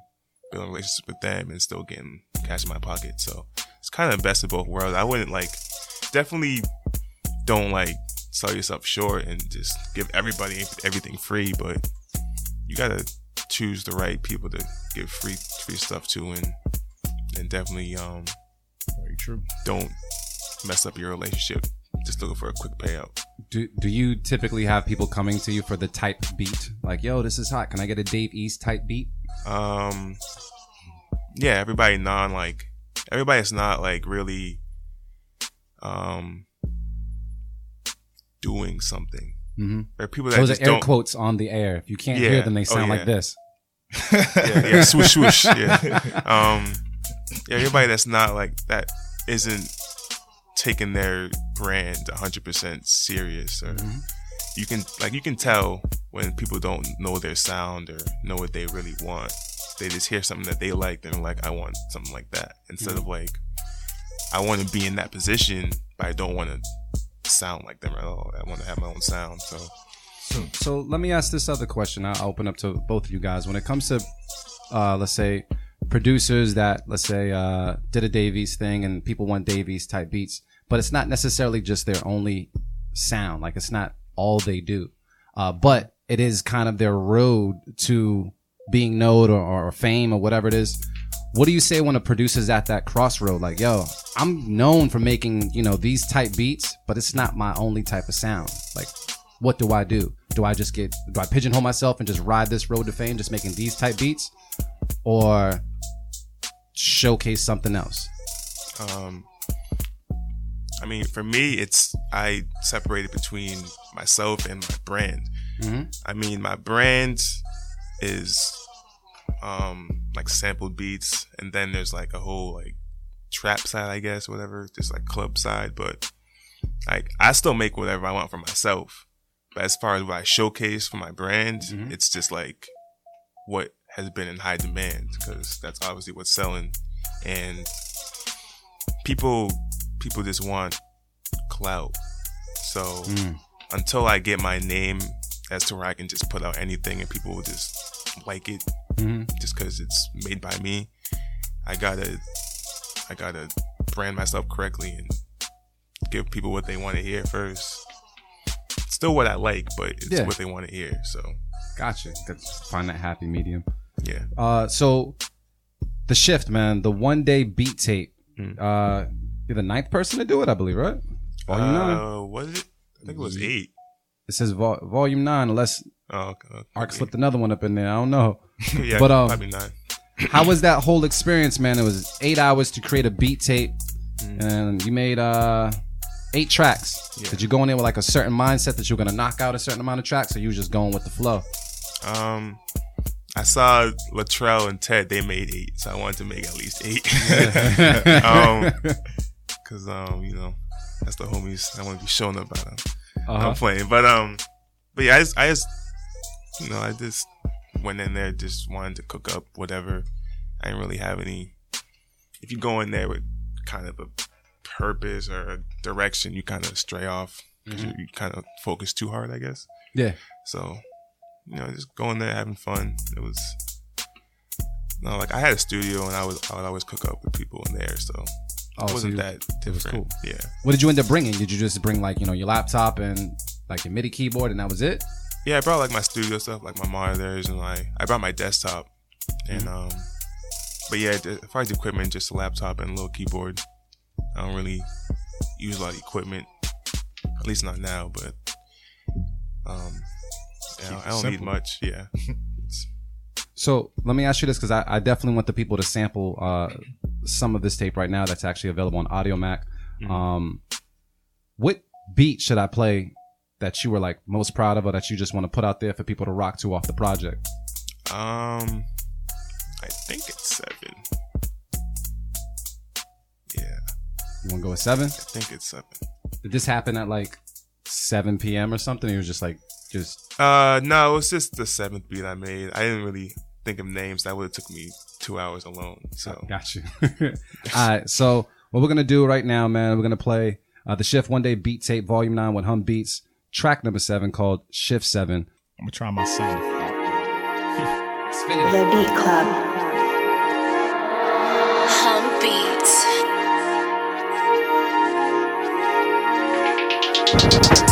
building relationships with them and still getting cash in my pocket. So it's kind of the best of both worlds. I wouldn't like definitely don't like sell yourself short and just give everybody everything free, but you gotta choose the right people to give free free stuff to and and definitely um Very true. don't mess up your relationship just looking for a quick payout. Do do you typically have people coming to you for the type beat? Like, yo, this is hot. Can I get a Dave East type beat? Um, yeah, everybody non like everybody that's not like really um doing something. Mm-hmm. There are people that Those are air don't. quotes on the air. If you can't Yeah. hear them, they Oh, sound like this. yeah, yeah, swoosh swoosh. Yeah. Um, yeah, everybody that's not like that isn't taking their brand 100% serious or you can like you can tell when people don't know their sound or know what they really want. They just hear something that they like and they're like i want something like that instead of like i want to be in that position but i don't want to sound like them at all. I want to have my own sound so. So let me ask this other question. I'll open up to both of you guys. When it comes to, uh, let's say, producers that, let's say, uh, did a Dave East thing and people want Dave East type beats, but it's not necessarily just their only sound. Like it's not all they do. Uh, but it is kind of their road to being known or, or fame or whatever it is. What do you say when a producer's at that crossroad? Like, yo, I'm known for making, you know, these type beats, but it's not my only type of sound. Like, what do I do? Do I just get do I pigeonhole myself and just ride this road to fame just making these type beats? Or showcase something else? um i mean for me it's i separated between myself and my brand Mhm. i mean my brand is um like sampled beats and then there's like a whole like trap side i guess whatever just like club side but like i still make whatever i want for myself but as far as what i showcase for my brand Mhm. it's just like what has been in high demand because that's obviously what's selling and people people just want clout so Mm. until i get my name as to where i can just put out anything and people will just like it Mhm. just because it's made by me i gotta i gotta brand myself correctly and give people what they want to hear first still what i like but it's Yeah. what they want to hear so Gotcha. Good. Find that happy medium. yeah Uh, so the shift, man, the one day beat tape. Mm. Uh, you're the ninth person to do it, I believe, right? Volume nine. uh, was it i think it was eight It says vol- volume nine, unless oh okay, okay. Ark slipped another one up in there. I don't know. yeah but, um, probably not How was that whole experience, man? It was eight hours to create a beat tape, Mm. and you made uh eight tracks. Yeah. Did you go in there with like a certain mindset that you were gonna knock out a certain amount of tracks, or you just going with the flow? Um, I saw Latrell and Ted. They made eight, so I wanted to make at least eight. um, cause um, you know, that's the homies. I want to be showing up by them. Uh-huh. I'm playing, but um, but yeah, I just, I just, you know, I just went in there, just wanted to cook up whatever. I didn't really have any. If you go in there with kind of a purpose or a direction, you kind of stray off. 'cause You, you kind of focus too hard, I guess. Yeah. So, you know, just going there having fun. It was no, like I had a studio and I was I would always cook up with people in there, so Oh, it so wasn't you- that it was cool. Yeah, What did you end up bringing? Did you just bring like you know your laptop and like your MIDI keyboard and that was it? yeah. I brought like my studio stuff, like my monitors and like I brought my desktop, and Mm-hmm. um, but yeah, as far as equipment, just a laptop and a little keyboard. I don't really use a lot of equipment, at least not now. But um, yeah, Keep I don't need much. Yeah, So let me ask you this because I, I definitely want the people to sample uh, some of this tape right now that's actually available on Audiomack. Um, what beat should I play that you were like most proud of or that you just want to put out there for people to rock to off the project? Um, I think it's seven. Yeah, You want to go with seven? I think it's seven. Did this happen at like 7 p.m. or something? It was just like, just, Uh, no, it was just the seventh beat I made. I didn't really think of names. That would have took me two hours alone. So got you. All right. So what we're going to do right now, man, we're going to play uh, the Shift One Day Beat Tape Volume 9 with Hum Beats, track number seven called Shift 7. I'm gonna try my sound. The Beat Club. Hum beats.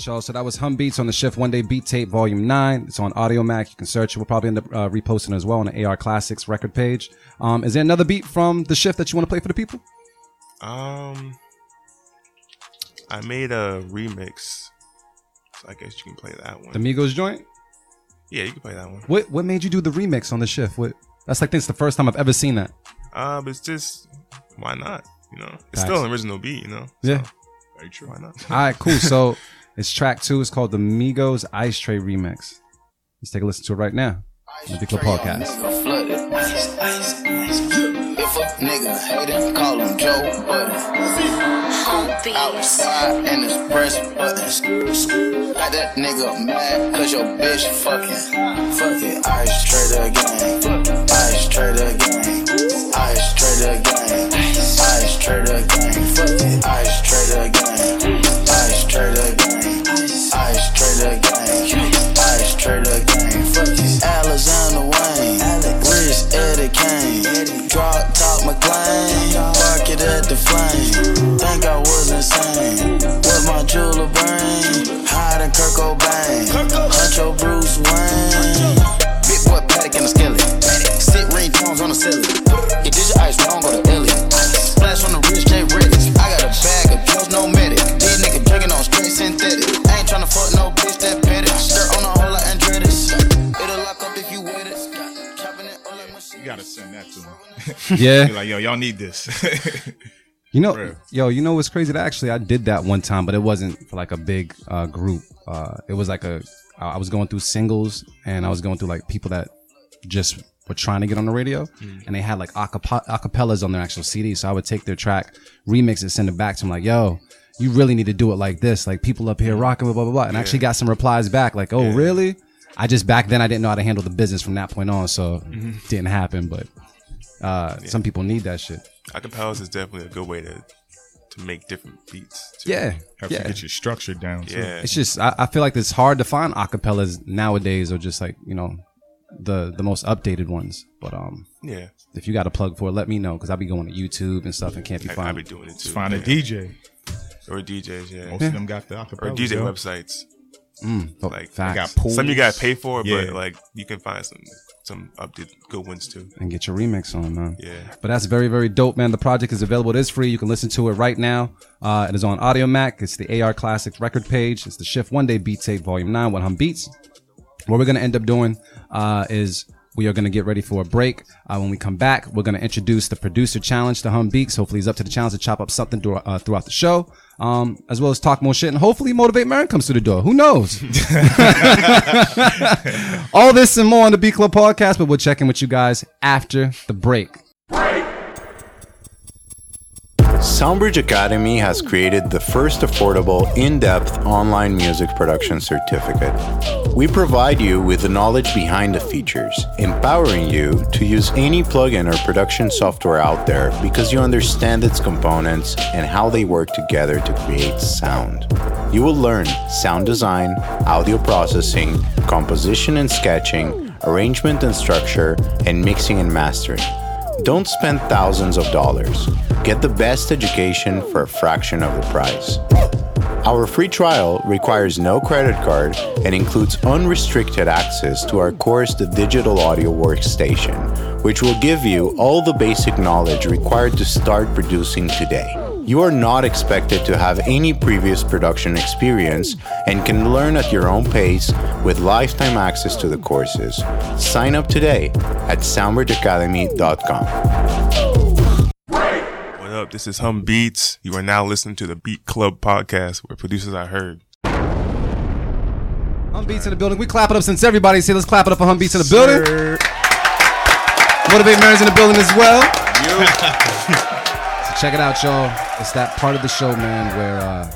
Right, y'all. So that was Hum Beats on the Shift One Day Beat Tape Volume 9. It's on Audiomack. You can search it. We'll probably end up uh, reposting it as well on the AR Classics record page. Um, is there another beat from the Shift that you want to play for the people? um, I made a remix. So I guess you can play that one. The Migos joint? yeah, you can play that one. What what made you do the remix on the Shift? What, that's like, this is the first time I've ever seen that. Uh, but it's just why not? You know, it's Facts. still an original beat. You know, Yeah. Very true. why not? All right, cool. So it's track two. It's called the Migos Ice Tray Remix. Let's take a listen to it right now. The Big Club Podcast. If a nigga call him Joe. Outside and his breast button. Got that nigga mad cause your bitch fucking. Fuck it. Ice. Ice. Ice. Ice. Was my jeweler brain. Hiding Kurt Cobain. Huncho Bruce Wayne. Big boy paddock in the skillet. Sit ringtones on the ceiling. You did your ice wrong, go to Illy. Splash on the wrist, J Redick. I got a bag of pills, no medic. These niggas drinking on straight synthetic. I ain't tryna fuck no bitch that petty. Skirt on a whole lot Andretti's. It'll lock up if you with it. Chopping it up like machine. You gotta send that to him. Yeah. Be like, yo, y'all need this. You know, Real. yo, you know what's crazy? That actually I did that one time, but it wasn't for like a big uh, group. Uh, it was like a I was going through singles and I was going through like people that just were trying to get on the radio, and they had like acap- acapellas on their actual CD. So I would take their track, remix it, send it back to them like, "Yo, you really need to do it like this. Like people up here rocking, blah blah blah." blah. And I actually got some replies back like, "Oh, really?" I just back then I didn't know how to handle the business from that point on, so it didn't happen. But uh, some people need that shit. Acapellas is definitely a good way to to make different beats. Too. Yeah, Have yeah. to get your structure down. Too. Yeah. It's just I, I feel like it's hard to find acapellas nowadays, or just like you know the the most updated ones. But um, Yeah. if you got a plug for it, let me know because I'll be going to YouTube and stuff and can't be I, I finding. be doing it too. Find a. DJ. or DJs, yeah. Most of them got the Or acapella. DJ yo. websites. Oh, Like, facts. got pools. Some you gotta pay for, Yeah. but like you can find some some updated good ones too. and get your remix on, man. Yeah. But that's very, very dope, man. The project is available. It is free. You can listen to it right now. Uh, it is on Audiomack. It's the AR Classics record page. It's the Shift One Day Beat Tape Volume 9, One Hum Beats. What we're going to end up doing uh, is we are going to get ready for a break. Uh, when we come back, we're going to introduce the producer challenge to Hum Beats. Hopefully, he's up to the challenge to chop up something dur- uh, throughout the show, um, as well as talk more shit and hopefully motivate Marin comes to the door. Who knows? All this and more on the Beat Club podcast, but we'll check in with you guys after the break. Soundbridge Academy has created the first affordable, in depth online music production certificate. We provide you with the knowledge behind the features, empowering you to use any plugin or production software out there because you understand its components and how they work together to create sound. You will learn sound design, audio processing, composition and sketching, arrangement and structure, and mixing and mastering. Don't spend thousands of dollars. Get the best education for a fraction of the price. Our free trial requires no credit card and includes unrestricted access to our course, the Digital Audio Workstation, which will give you all the basic knowledge required to start producing today. You are not expected to have any previous production experience and can learn at your own pace with lifetime access to the courses. Sign up today at soundbridgeacademy.com. What up? This is Hum Beats. You are now listening to the Beat Club podcast where producers are heard. Hum Beats in the building. We clap it up since everybody's here. Let's clap it up for Hum Beats in the building. Motivate Marin's in the building as well. so check it out, y'all. It's that part of the show, man, where uh,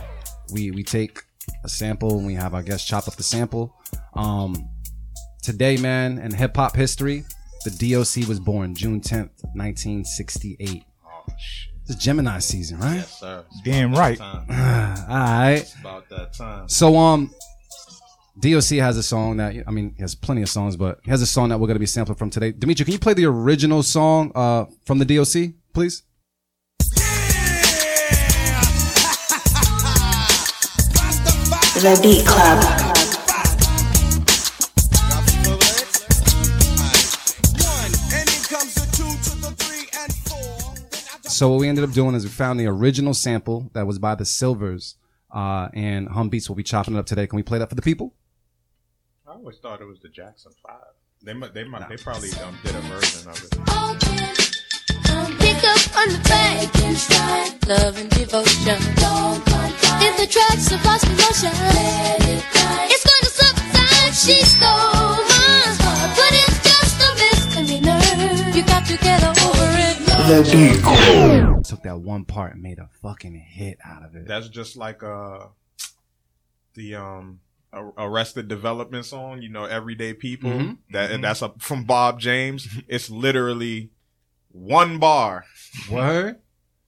we we take a sample and we have our guests chop up the sample. Um, today, man, in hip hop history, the DOC was born June 10th, 1968. Oh shit. It's Gemini season, right? Yes, sir, Damn right. All right. about that time. So um, DOC has a song that I mean, he has plenty of songs, but he has a song that we're gonna be sampling from today. Dimitri, can you play the original song uh from the DOC, please? The Beat Club. So what we ended up doing is we found the original sample that was by the Sylvers, uh, and Hum Beats will be chopping it up today. Can we play that for the people? I always thought it was the Jackson Five. They might, they might, they probably um, did a version of it. Pick up on the back and stride, love and devotion. If the track's supposed to motion, it's going to subside. She stole my heart, but it's just a misdemeanor. You got to get over it. Took that one part and made a fucking hit out of it. That's just like uh the um Arrested Development song. You know, Everyday People. Mhm. That and that's up from Bob James. It's literally one bar, What?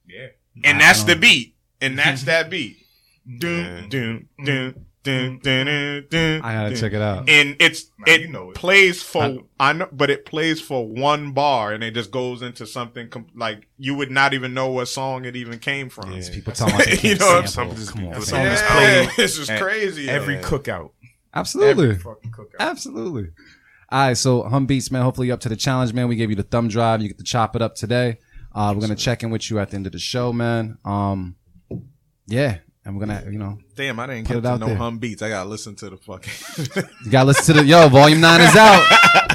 yeah, and that's the beat, and that's that beat. Yeah. Dun, dun, dun, dun, dun, dun, dun, I gotta dun. check it out. and it's Nah, it, you know it. plays for I- I, know, but it plays for one bar, and it just goes into something com- like you would not even know what song it even came from. Yeah. People talking about You know, sample. some just Come on, people man. song is played it's just crazy. Every yeah. cookout. Absolutely. Every fucking cookout. Absolutely. All right, so Hum Beats, man. Hopefully, you're up to the challenge, man. We gave you the thumb drive. You get to chop it up today. Uh, we're gonna check in with you at the end of the show, man. Um, yeah, and we're gonna, you know, Damn, I didn't get it to out know there. hum beats. I gotta listen to the fucking. you gotta listen to the yo. Volume nine is out.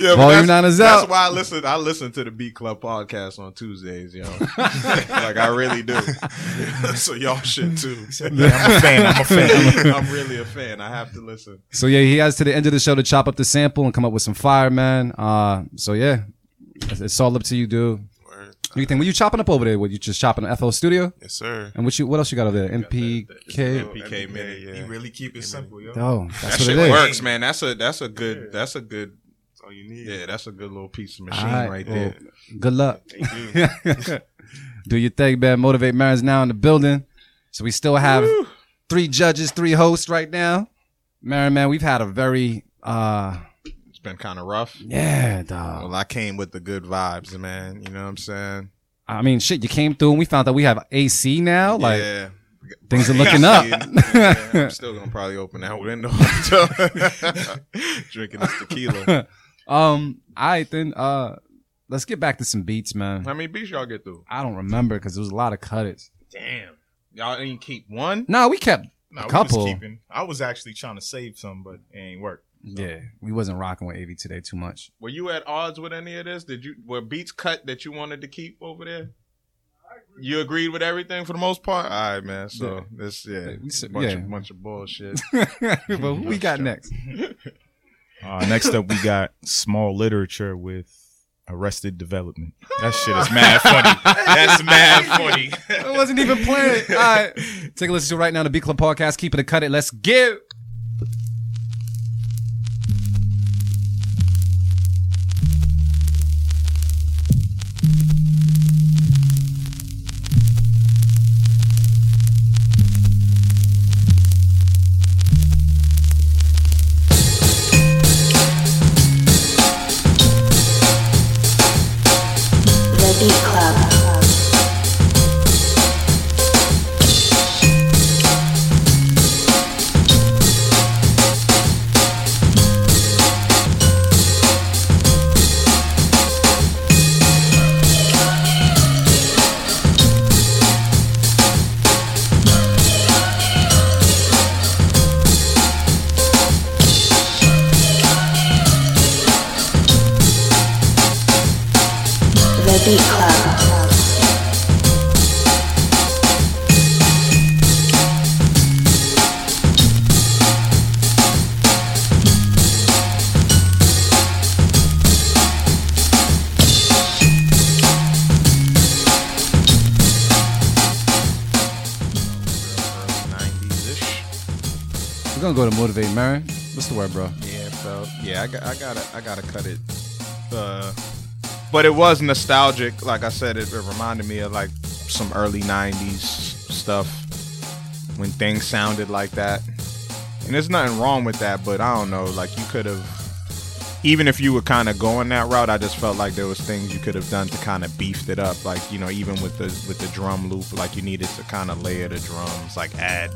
Yeah, Volume nine is that's out. That's why I listen. I listen to the Beat Club podcast on Tuesdays, yo. like I really do. so y'all should too. I'm a fan. I'm a fan. I'm really a fan. I have to listen. So yeah, he has to the end of the show to chop up the sample and come up with some fire, man. Uh, so yeah, it's, it's all up to you, dude. Word. You think? What you chopping up over there? What you just chopping at FL Studio? Yes, sir. And what you? What else you got over there? MPK. MPK mini. yeah. He really keep it simple, yo. Oh, that's That what shit it is. works, man. That's a that's a good that's a good That's all you need. yeah. That's a good little piece of machine All right, right well, there. Good luck. Thank you. Do your thing, man. Motivate Marins now in the building. So we still have three judges, three hosts right now. Marin, man, we've had a very uh It's been kind of rough. yeah, dog. Well, I came with the good vibes, man. You know what I'm saying? I mean, shit, you came through and we found out we have AC now. Like yeah. things are looking up. Yeah, I'm still gonna probably open that window. Drinking this tequila. um, all right then. Uh, let's get back to some beats, man. How many beats y'all get through? I don't remember because there was a lot of cutters. Damn. Y'all didn't keep one? No, we kept Nah, a we couple. I was actually trying to save some, but it ain't work. Yeah, we wasn't rocking with AV today too much. Were you at odds with any of this? Did you were beats cut that you wanted to keep over there? You agreed with everything for the most part. All right, man. So Yeah. this, yeah, Yeah, we said- bunch yeah. of bunch of bullshit. but who we got next? Uh, next up, we got small literature with Arrested Development. That shit is mad funny. That's mad funny. I wasn't even playing. All right, take a listen to it right now. The Beat Club podcast. Keep it a cut it. Let's get. Marin. What's the word, bro? Yeah, so yeah, I got, I gotta, I gotta cut it. Uh, but it was nostalgic. Like I said, it, it reminded me of like some early '90s stuff when things sounded like that. And there's nothing wrong with that, but I don't know. Like you could have, even if you were kind of going that route, I just felt like there was things you could have done to kind of beefed it up. Like you know, even with the with the drum loop, like you needed to kind of layer the drums, like add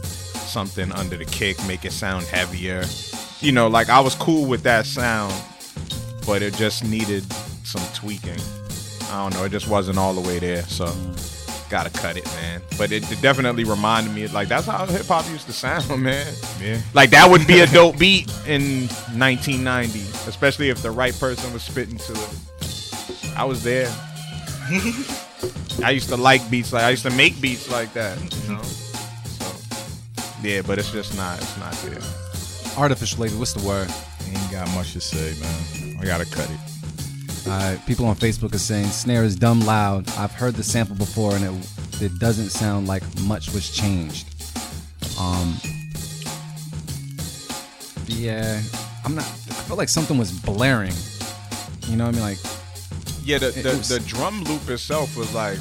something under the kick, make it sound heavier. You know, like I was cool with that sound, but it just needed some tweaking. I don't know, it just wasn't all the way there, so gotta cut it, man. But it, it definitely reminded me, like that's how hip hop used to sound, man. Yeah. Like that would be a dope beat in 1990, especially if the right person was spitting to it. I was there. I used to like beats like I used to make beats like that, you know. Yeah, but it's just not. It's not there. Artificial label. What's the word? Ain't got much to say, man. I gotta cut it. All right, people on Facebook are saying snare is dumb loud. I've heard the sample before and it it doesn't sound like much was changed. Um, yeah, I'm not. I felt like something was blaring. You know what I mean? Like, Yeah, the the, was- the drum loop itself was like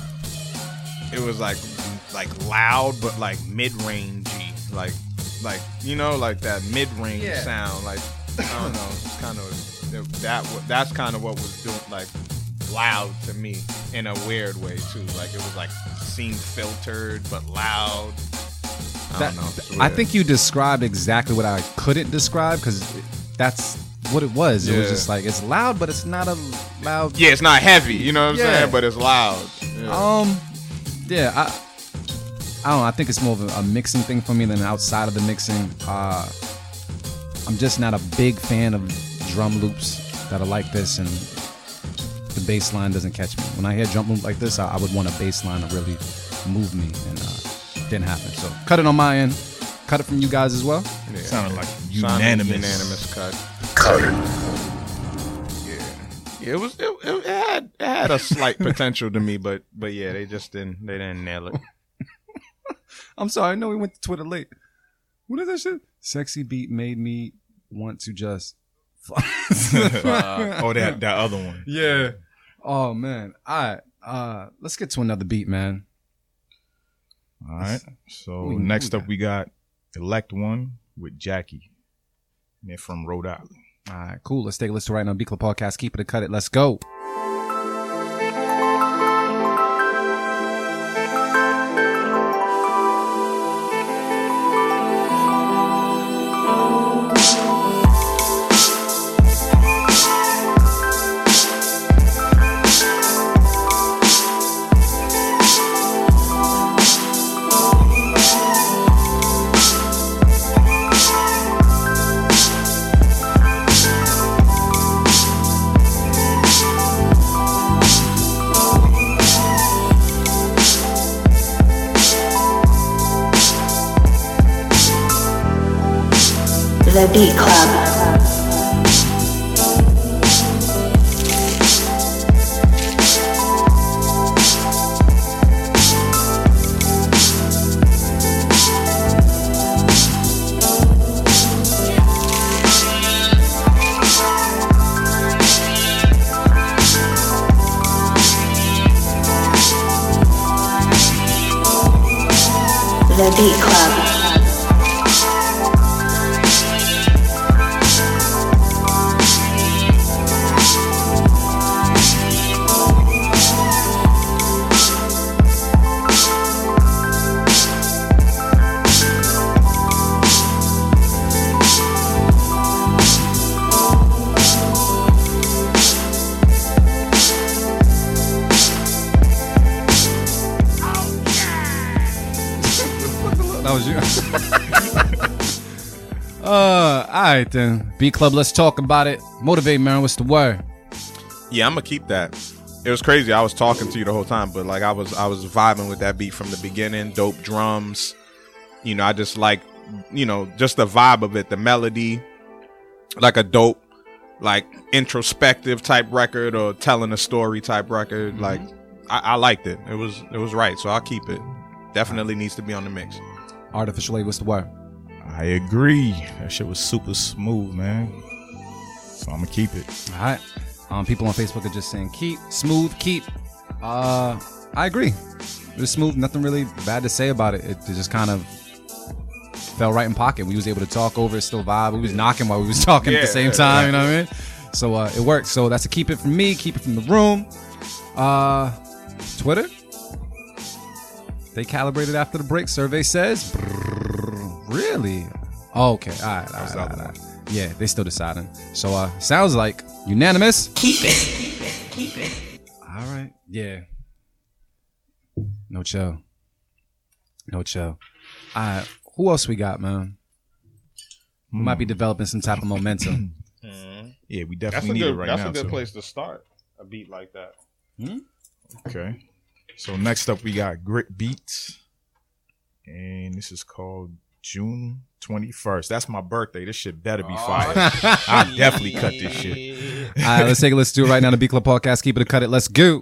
it was like like loud but like mid rangey, like like you know like that mid range Yeah. sound. Like I don't know, it's kind of that. wa- That's kind of what was doing like loud to me in a weird way too. Like it was like seemed filtered but loud. I that, don't know. I think you described exactly what I couldn't describe because that's what it was. It was just like it's loud, but it's not a loud. yeah, it's not heavy. You know what I'm Yeah. saying? But it's loud. Yeah. Um, yeah, I, I don't know. I think it's more of a, a mixing thing for me than outside of the mixing. Uh, I'm just not a big fan of drum loops that are like this, and the bass line doesn't catch me. When I hear drum loop like this, I, I would want a bass line to really move me, and uh, didn't happen. So cut it on my end. Cut it from you guys as well. Sounded like Sounded unanimous. unanimous cut. Yeah, it was. It, it had it had a slight potential to me, but but yeah, they just didn't they didn't nail it. I'm sorry. I know we went to Twitter late. What is that shit? Sexy beat made me want to just. oh, that that other one. Yeah. Oh man. All right. Uh, let's get to another beat, man. All right. So who next up, we got Elect One with Jackie. And they're from Rhode Island. All right, cool. Let's take a listen right now. Club Podcast. Keep it or cut it. Let's go. Right then. Beat Club. Let's talk about it. Motivate, man. What's the word? Yeah, I'm gonna keep that. It was crazy. I was talking to you the whole time, but like I was I was vibing with that beat from the beginning. Dope drums. You know, I just like you know just the vibe of it, the melody, like a dope, like introspective type record or telling a story type record. Mm-hmm. Like I, I liked it. It was it was right. So I'll keep it. Definitely needs to be on the mix. Artificial A. What's the word? I agree. That shit was super smooth, man. So I'm gonna keep it. All right. Um, people on Facebook are just saying keep smooth, keep. Uh, I agree. It was smooth. Nothing really bad to say about it. It just kind of fell right in pocket. We was able to talk over it, still vibe. We was knocking while we was talking at the Yeah, same yeah, time. You know what I mean? So uh, it worked. So that's a keep it from me. Keep it from the room. Uh, Twitter. They calibrated after the break. Survey says. Brrr, really? Oh, okay. All right. All right, the all other right, all right. Yeah, they still deciding. So uh, sounds like unanimous. Keep it. Keep it. Keep it. All right. Yeah. No chill. No chill. All right. Who else we got, man? We might be developing some type of momentum. Yeah, we That's definitely a need good. it right now. that's now. a good too. place to start. A beat like that. Okay. So next up, we got Grit Beats, and this is called June 21st. That's my birthday. This shit better be oh, fire. I definitely cut this shit. All right, let's take a listen to it right now. The Beat Club Podcast. Keep it a cut it. Let's go.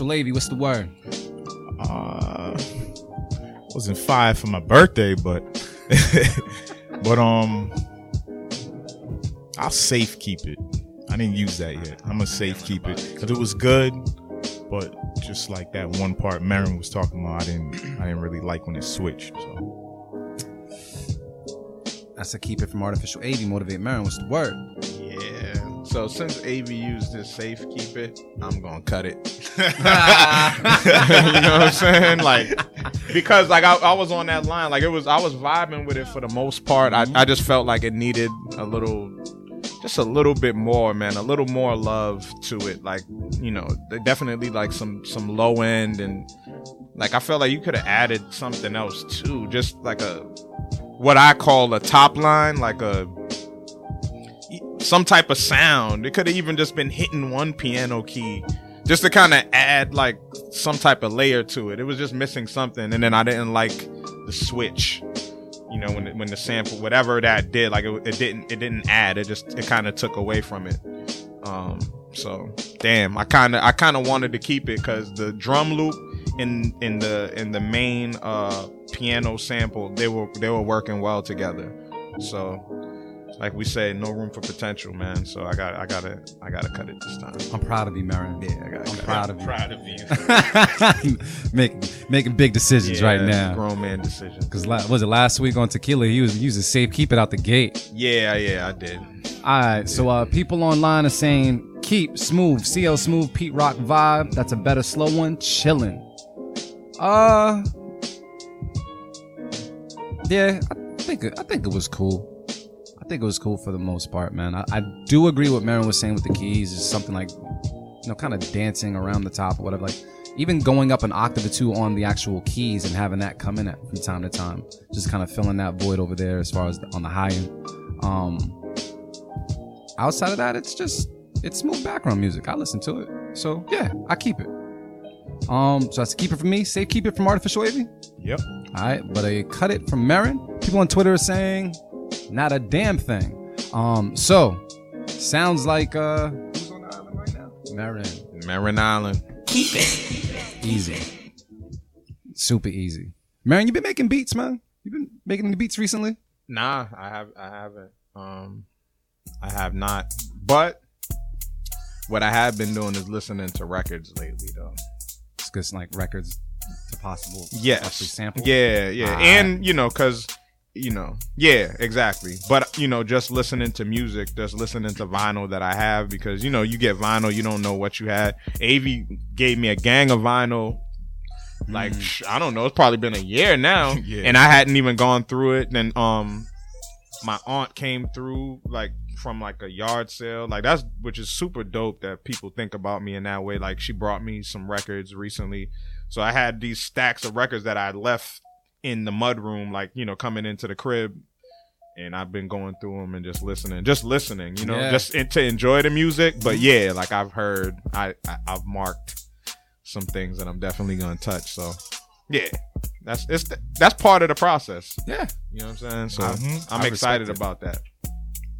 Artificial Levy, what's the word? Uh, wasn't five for my birthday, but but um, I'll safe keep it. I didn't use that yet. I'm gonna safe keep it because it was good, but just like that one part Marin was talking about, I didn't I didn't really like when it switched. So That's a keep it from Artificial AV. Motivate Marin, what's the word? So since AV used this safe keep it, I'm gonna cut it. you know what I'm saying? Like because like I, I was on that line. Like it was I was vibing with it for the most part. I, I just felt like it needed a little just a little bit more, man, a little more love to it. Like, you know, definitely like some some low end and like I felt like you could have added something else too. Just like a what I call a top line, like a some type of sound. It could have even just been hitting one piano key just to kind of add like some type of layer to it. It was just missing something, and then I didn't like the switch. You know, when when the sample, whatever that did, like it, it didn't it didn't add. It just it kind of took away from it. Um, so damn, I kind of I kind of wanted to keep it because the drum loop in in the in the main uh piano sample they were they were working well together. So like we say, no room for potential, man. So I got I gotta I gotta cut it this time. I'm proud of you, Marin. Yeah, I gotta I'm cut proud it. of you. Proud of you. making making big decisions Yeah, right now. Grown man decision. Cause la- was it last week on Tequila? He was using safe keep it out the gate. Yeah, yeah, I did. All right, so uh, people online are saying keep smooth, CL smooth, Pete Rock vibe. That's a better slow one. Chilling. Uh, yeah, I think it, I think it was cool. I think it was cool for the most part, man. I, I do agree with Marin was saying with the keys. Is something like you know, kind of dancing around the top or whatever. Like even going up an octave or two on the actual keys and having that come in at from time to time, just kind of filling that void over there as far as the, on the high end. Um, outside of that, it's just it's smooth background music. I listen to it, so yeah, I keep it. Um, so that's a keep it from me. Safe keep it from Artificial Wavy. Yep. All right, but a cut it from Marin. People on Twitter are saying not a damn thing. Um, so sounds like uh, who's on the island right now? Marin. Marin Island. Keep it. Easy. Super easy. Marin, you been making beats, man. You been making any beats recently? Nah, I have I haven't. Um I have not. But what I have been doing is listening to records lately though. It's just like records to possible Yes. actually sample. Yeah, yeah. Ah. and you know, cause you know, yeah, exactly. But you know, just listening to music, just listening to vinyl that I have because you know, you get vinyl, you don't know what you had. Av gave me a gang of vinyl. Like sh- I don't know, it's probably been a year now, Yeah. and I hadn't even gone through it. Then um, my aunt came through like from like a yard sale, like that's which is super dope that people think about me in that way. Like she brought me some records recently, so I had these stacks of records that I left in the mud room, like you know, coming into the crib, and I've been going through them and just listening, just listening, you know, Yeah. just in- to enjoy the music. But yeah, like I've heard, I, I I've marked some things that I'm definitely gonna touch. So yeah, that's it's that's part of the process. Yeah. You know what I'm saying? So Mhm. I'm I excited about that.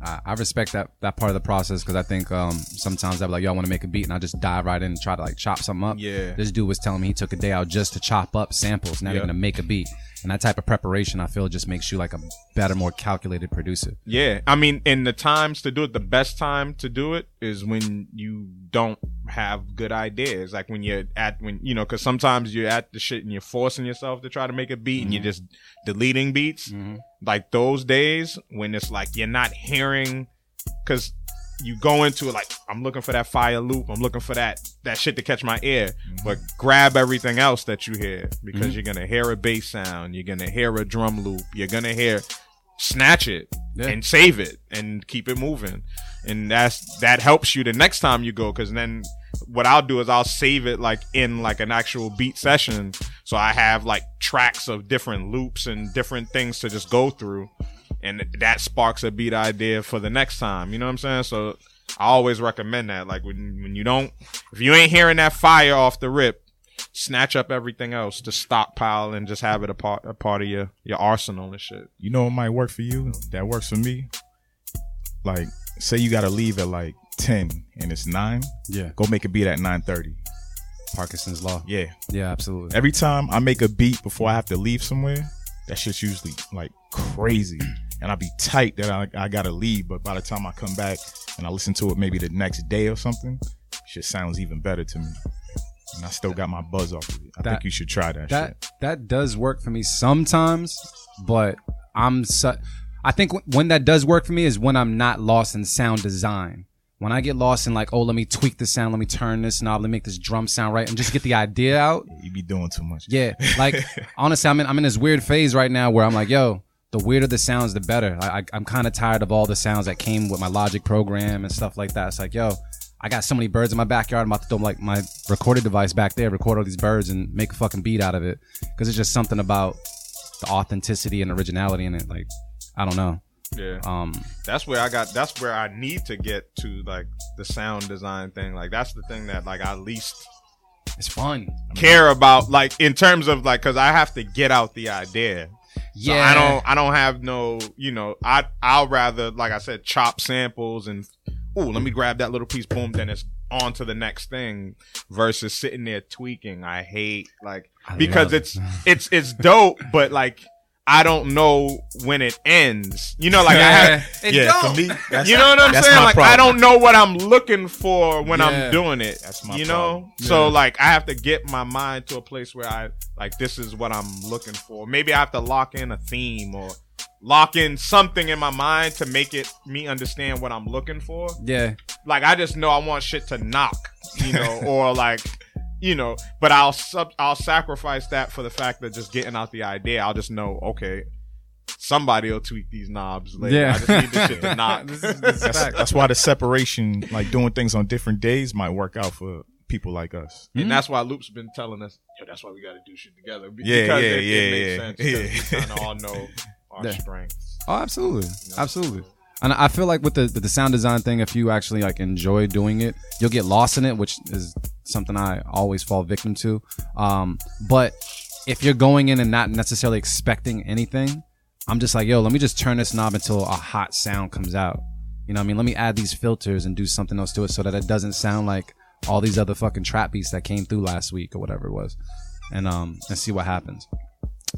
I, I respect that that part of the process because I think um, sometimes I'm like, y'all want to make a beat, and I just dive right in and try to like chop something up. Yeah. This dude was telling me he took a day out just to chop up samples, not Yeah. even to make a beat. And that type of preparation, I feel, just makes you like a better, more calculated producer. Yeah, I mean, in the times to do it, the best time to do it is when you don't have good ideas. Like when you're at when you know, because sometimes you're at the shit and you're forcing yourself to try to make a beat, and you're mm-hmm. just deleting beats. Mm-hmm. Like those days when it's like you're not hearing, because you go into it like I'm looking for that fire loop, I'm looking for that that shit to catch my ear, but grab everything else that you hear because Mhm. you're gonna hear a bass sound, you're gonna hear a drum loop, you're gonna hear snatch it Yeah. and save it and keep it moving. And that's that helps you the next time you go because then what i'll do is i'll save it like in like an actual beat session. So i have like tracks of different loops and different things to just go through and that sparks a beat idea for the next time you know what i'm saying so i always recommend that like when when you don't if you ain't hearing that fire off the rip snatch up everything else to stockpile and just have it a part a part of your your arsenal and shit. You know what might work for you? That works for me. Like, say you gotta leave at like ten and it's nine. Yeah. Go make a beat at nine thirty. Parkinson's law. Yeah. Yeah, absolutely. Every time I make a beat before I have to leave somewhere, that shit's usually like crazy. And I be tight that I, I gotta leave, but by the time I come back and I listen to it maybe the next day or something, shit sounds even better to me. And I still got my buzz off of it. I That- think you should try that, that shit. that does work for me sometimes, but I'm su- I think w- when that does work for me is when I'm not lost in sound design. When I get lost in like, oh, let me tweak the sound, let me turn this knob, let me make this drum sound right, and just get the idea out. You be doing too much. Yeah, like honestly, I'm in I'm in this weird phase right now where I'm like, yo, the weirder the sounds, the better. I, I, I'm kind of tired of all the sounds that came with my Logic program and stuff like that. It's like, yo, I got so many birds in my backyard. I'm about to throw like my recorded device back there, record all these birds, and make a fucking beat out of it because it's just something about the authenticity and originality in it. Like, I don't know. Yeah. Um, that's where I got that's where I need to get to like the sound design thing. Like that's the thing that like I least it's fun. care about like in terms of like cuz I have to get out the idea. So Yeah. I don't I don't have no, you know, I I'll rather like I said chop samples and ooh, let me grab that little piece boom then it's on to the next thing versus sitting there tweaking. I hate like I because it's it's it's dope but like I don't know when it ends. You know, like I have, It yeah, don't. for me, you know what I'm saying? Like I don't know what I'm looking for when Yeah. I'm doing it. That's my you problem. know. So Yeah. like I have to get my mind to a place where I like this is what I'm looking for. Maybe I have to lock in a theme or lock in something in my mind to make it me understand what I'm looking for. yeah, Like I just know I want shit to knock, you know, or like you know, but I'll sub I'll sacrifice that for the fact that just getting out the idea. I'll just know, okay, somebody will tweak these knobs later. Yeah. I just need this shit to knock. This is- this is That's, that's why the separation, like doing things on different days, might work out for people like us. And mm-hmm. that's why Loop's been telling us, yo, that's why we got to do shit together. Be- Yeah, because yeah, it, yeah, it makes yeah, sense. yeah. We kind of all know our Yeah. strengths. Oh, absolutely, absolutely. And I feel like with the the sound design thing, if you actually like enjoy doing it, you'll get lost in it, which is something I always fall victim to. Um, but if you're going in and not necessarily expecting anything, I'm just like, yo, let me just turn this knob until a hot sound comes out. You know what I mean? Let me add these filters and do something else to it so that it doesn't sound like all these other fucking trap beats that came through last week or whatever it was. And um and see what happens.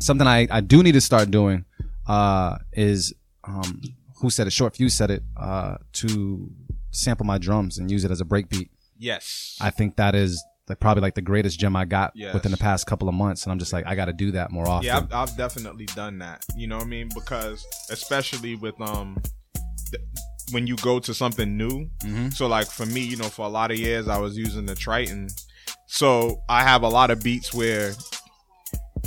Something I, I do need to start doing uh is um who said it? Short Fuse said it, uh, to sample my drums and use it as a breakbeat. Yes. I think that is like probably like the greatest gem I got Yes. within the past couple of months, and I'm just like, I got to do that more often. Yeah, I've, I've definitely done that. You know what I mean? Because especially with um, th- when you go to something new. Mhm. So like for me, you know, for a lot of years I was using the Triton. So I have a lot of beats where.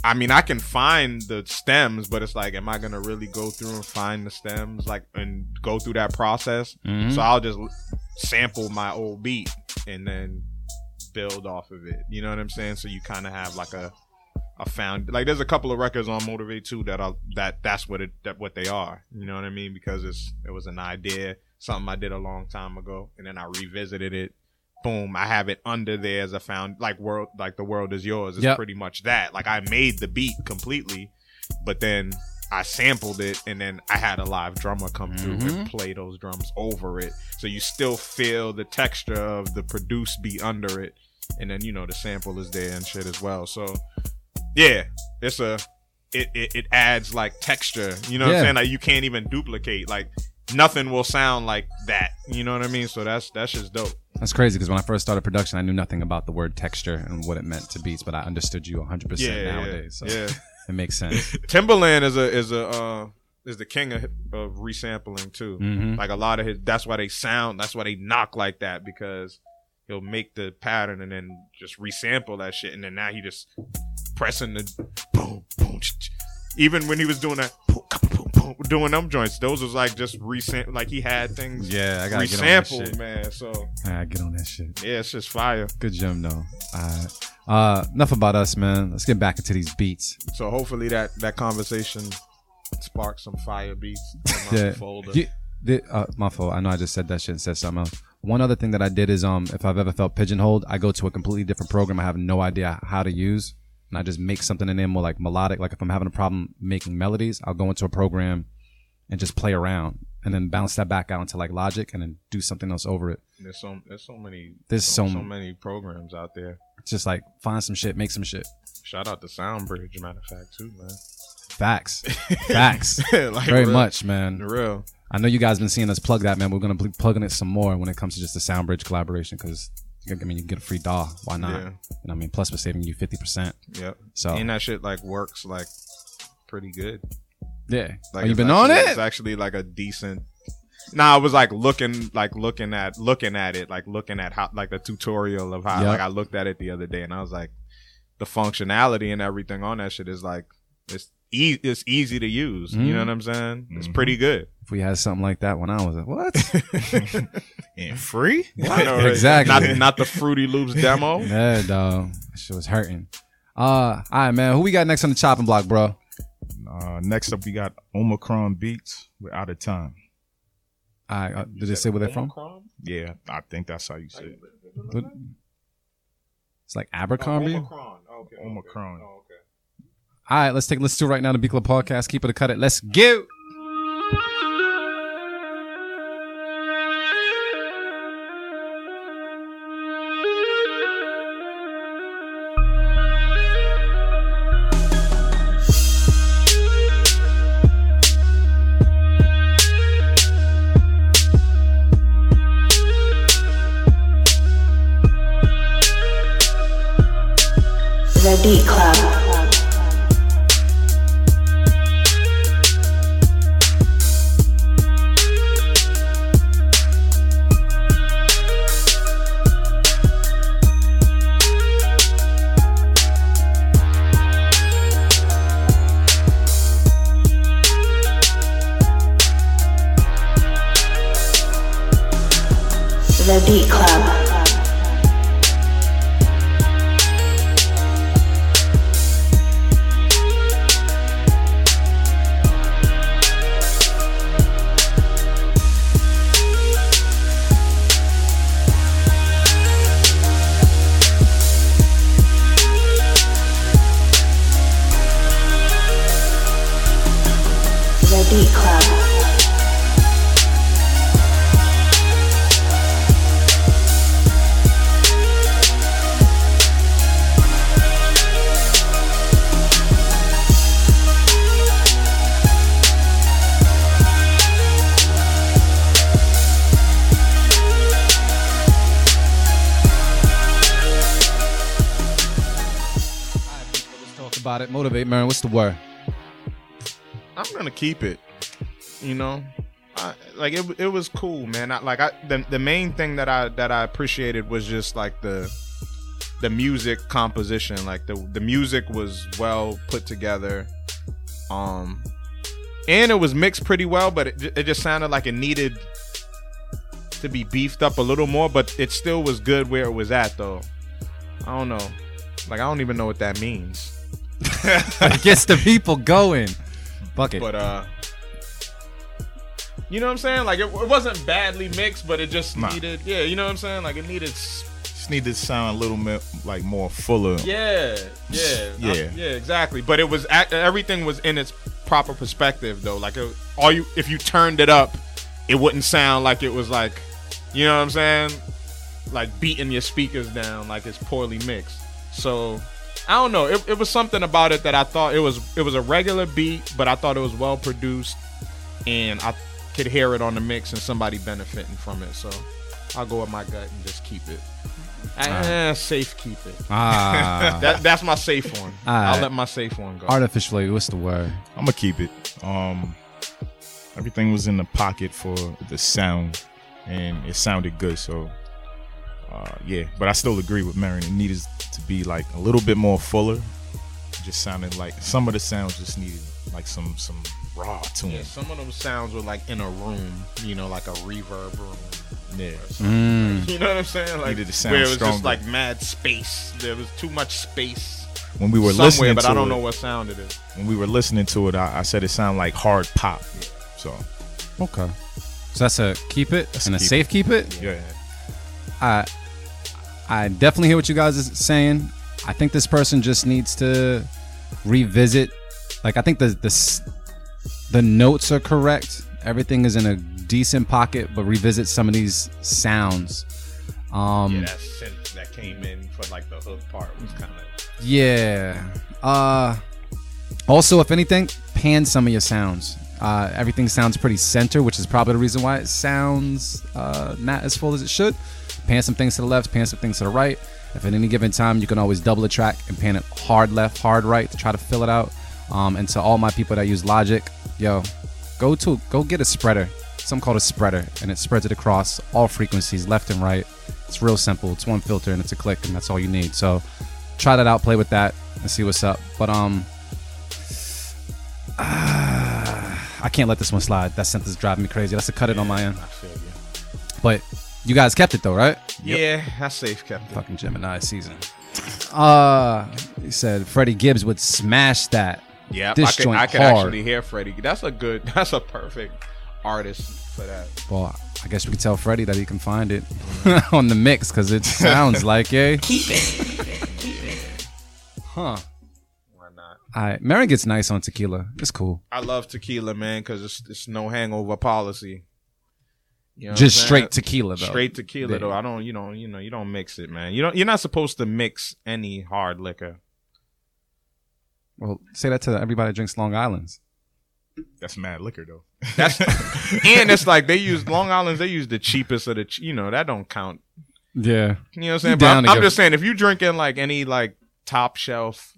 I mean, I can find the stems, but it's like, am I gonna really go through and find the stems, like, and go through that process? Mhm. So I'll just sample my old beat and then build off of it. You know what I'm saying? So you kind of have like a a found like there's a couple of records on Motivate too that are that that's what it that what they are. You know what I mean? Because it's it was an idea, something I did a long time ago, and then I revisited it. Boom, I have it under there as a found like world like the world is yours. It's Yep. pretty much that. Like I made the beat completely, but then I sampled it and then I had a live drummer come through and mm-hmm. play those drums over it. So you still feel the texture of the produced beat under it. And then, you know, the sample is there and shit as well. So yeah, it's a it, it, it adds like texture. You know what I'm saying? Like you can't even duplicate. Like nothing will sound like that. You know what I mean? So that's that's just dope. That's crazy because when I first started production, I knew nothing about the word texture and what it meant to beats, but I understood you 100% Yeah, yeah, nowadays. So yeah. it makes sense. Timbaland is a is a uh, is the king of, of resampling too. Mhm. Like a lot of his, that's why they sound, that's why they knock like that because he'll make the pattern and then just resample that shit, and then now he just pressing the boom boom. Even when he was doing that, boom, boom, boom, doing them joints, those was like just recent, like he had things Yeah, I gotta get on that resampled, shit. man. So I get on that shit. yeah, it's just fire. Good gem though. Alright. Uh, enough about us, man. Let's get back into these beats. So hopefully that that conversation sparks some fire beats Yeah. folder. You- the- uh, my fault. I know I just said that shit and said something else. one other thing that I did is um if I've ever felt pigeonholed, I go to a completely different program I have no idea how to use, and I just make something in there more like melodic. Like if I'm having a problem making melodies, I'll go into a program and just play around, and then bounce that back out into like Logic, and then do something else over it. There's so there's so many There's so, so- many programs out there. Just like find some shit, make some shit. Shout out to SoundBridge, matter of fact, too, man. Facts, facts, Like, very real. much, man. Real. I know you guys been seeing us plug that, man. We're gonna be plugging it some more when it comes to just the SoundBridge collaboration because I mean you get a free DAW, why not? Yeah. Know I mean, plus we're saving you fifty percent. Yep. So and that shit like works like pretty good. yeah, Like oh, you been on it? It's actually like a decent. Nah, I was like looking, like looking at, looking at it, like looking at how, like the tutorial of how, Yep. like I looked at it the other day, and I was like, the functionality and everything on that shit is like, it's e- it's easy to use. You know Mhm. what I'm saying? It's Mhm. pretty good. If we had something like that when I was like, what? And free? I know, right? Exactly. Not not the Fruity Loops demo. yeah, dog, that shit was hurting. Uh, all right, man. Who we got next on the chopping block, bro? Uh, next up, we got Omicron Beats. We're out of time. All right, uh, did they say where they're from? Yeah, I think that's how you say it. It's like Abercrombie. Omicron. Okay. Omicron. Oh, okay. All right, let's take a listen to it right now. The Beat Club podcast. Keep it or cut it. Let's go. About it. Motivate, man. What's the word? I'm gonna keep it. You know, I, like it. It was cool, man. I, like I, the the main thing that I that I appreciated was just like the the music composition. Like the the music was well put together. Um, and it was mixed pretty well, but it it just sounded like it needed to be beefed up a little more. But it still was good where it was at, though. I don't know. Like I don't even know what that means. It gets the people going. Fuck it. But uh You know what I'm saying? Like it, it wasn't badly mixed, but it just Nah. needed yeah, you know what I'm saying? Like it needed s- Just need to sound a little bit like more fuller. yeah, yeah, Yeah. I- yeah, exactly. But it was ac- everything was in its proper perspective though. Like it, all you if you turned it up, it wouldn't sound like it was like, you know what I'm saying? Like beating your speakers down like it's poorly mixed. So I don't know. It, it was something about it that I thought it was it was a regular beat, but I thought it was well produced, and I could hear it on the mix and somebody benefiting from it. So I'll go with my gut and just keep it. Eh, safe keep it. Ah. That that's my safe one. Alright. I'll let my safe one go. Artificially, what's the word? I'm gonna keep it. Um, everything was in the pocket for the sound, and it sounded good. So, uh, yeah. But I still agree with Marion. It needed to be like a little bit more fuller. It just sounded like some of the sounds just needed like some some raw to Yeah, it. some of them sounds were like in a room, you know, like a reverb room. Yeah. Mm. You know what I'm saying? Like Needed to sound where it was stronger. just like mad space. There was too much space When we were somewhere, listening but to I don't it, know what sound it is. when we were listening to it, I, I said it sounded like hard pop. So Okay. So that's a keep it That's and a keep safe keep it. yeah, I I definitely hear what you guys is saying. I think this person just needs to revisit. Like I think the the the notes are correct. Everything is in a decent pocket, but revisit some of these sounds. Um, Yeah, that synth that came in for like the hook part was kind of. Yeah. Uh also if anything, pan some of your sounds. Uh everything sounds pretty center, which is probably the reason why it sounds uh not as full as it should. Pan some things to the left, pan some things to the right. If at any given time you can always double the track and pan it hard left, hard right to try to fill it out. Um and to all my people that use Logic, yo, go to go get a spreader. Something called a spreader, and it spreads it across all frequencies, left and right. It's real simple. It's one filter and it's a click, and that's all you need. So try that out, play with that, and see what's up. But um, I can't let this one slide. That synth is driving me crazy. That's a cut it on my end. I feel you. But you guys kept it though, right? Yeah, that's safe kept it. Fucking Gemini season. Uh, he said Freddie Gibbs would smash that. Yeah, this I could, joint I could hard. actually hear Freddie. That's a good. That's a perfect artist for that. Well, I guess we can tell Freddie that he can find it on the mix because it sounds like a. Keep it. Huh. Why not? All right, Mary gets nice on tequila. It's cool. I love tequila, man, because it's it's no hangover policy. You know Just straight tequila, though. Straight tequila Yeah. though. I don't, you know, you know, you don't mix it, man. You don't. You're not supposed to mix any hard liquor. Well, say that to everybody that drinks Long Island's. That's mad liquor though. That's and it's like they use Long Island's. They use the cheapest of the. You know that don't count. Yeah. You know what I'm saying? But I'm, I'm just saying if you drinking like any like top shelf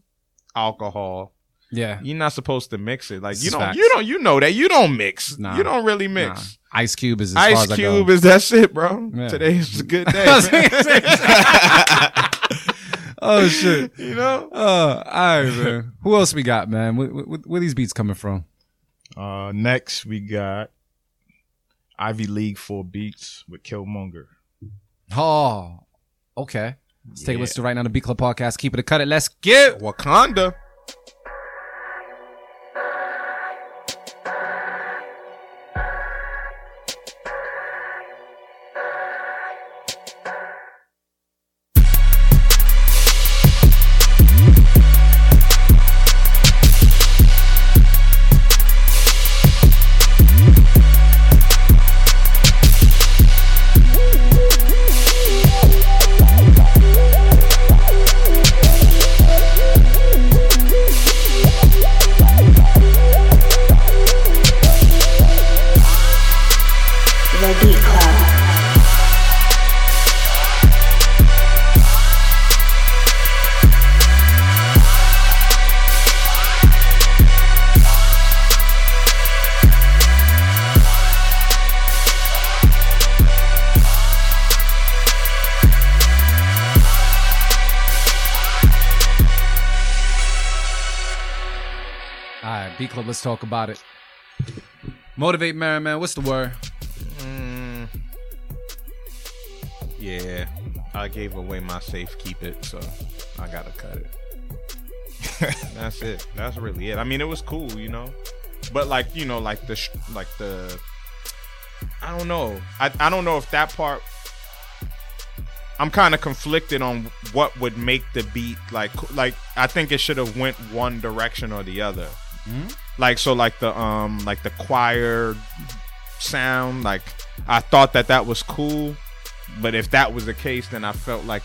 alcohol, Yeah. you're not supposed to mix it. Like This you is don't. facts. You don't. You know that you don't mix. Nah. You don't really Nah. mix. Ice Cube is as far Ice as I Cube go. is that shit, bro. Yeah. is a good day. oh shit. you know. Uh, all right, man. Who else we got, man? Where, where, where these beats coming from? Uh, next we got Ivy League Four beats with Killmonger. Oh, okay. Let's take a listen to right now the Beat Club podcast. Keep it a cut it. Let's get. Wakanda. Let's talk about it. Motivate Mary, man. What's the word? Mm, yeah, I gave away my safe keep it, so I gotta cut it. That's it. That's really it. I mean, it was cool, you know, but like you know, like the sh- like the I don't know. I I don't know if that part. I'm kind of conflicted on what would make the beat like like I think it should have went one direction or the other. Like so like the um like the choir sound like I thought that that was cool, but if that was the case then I felt like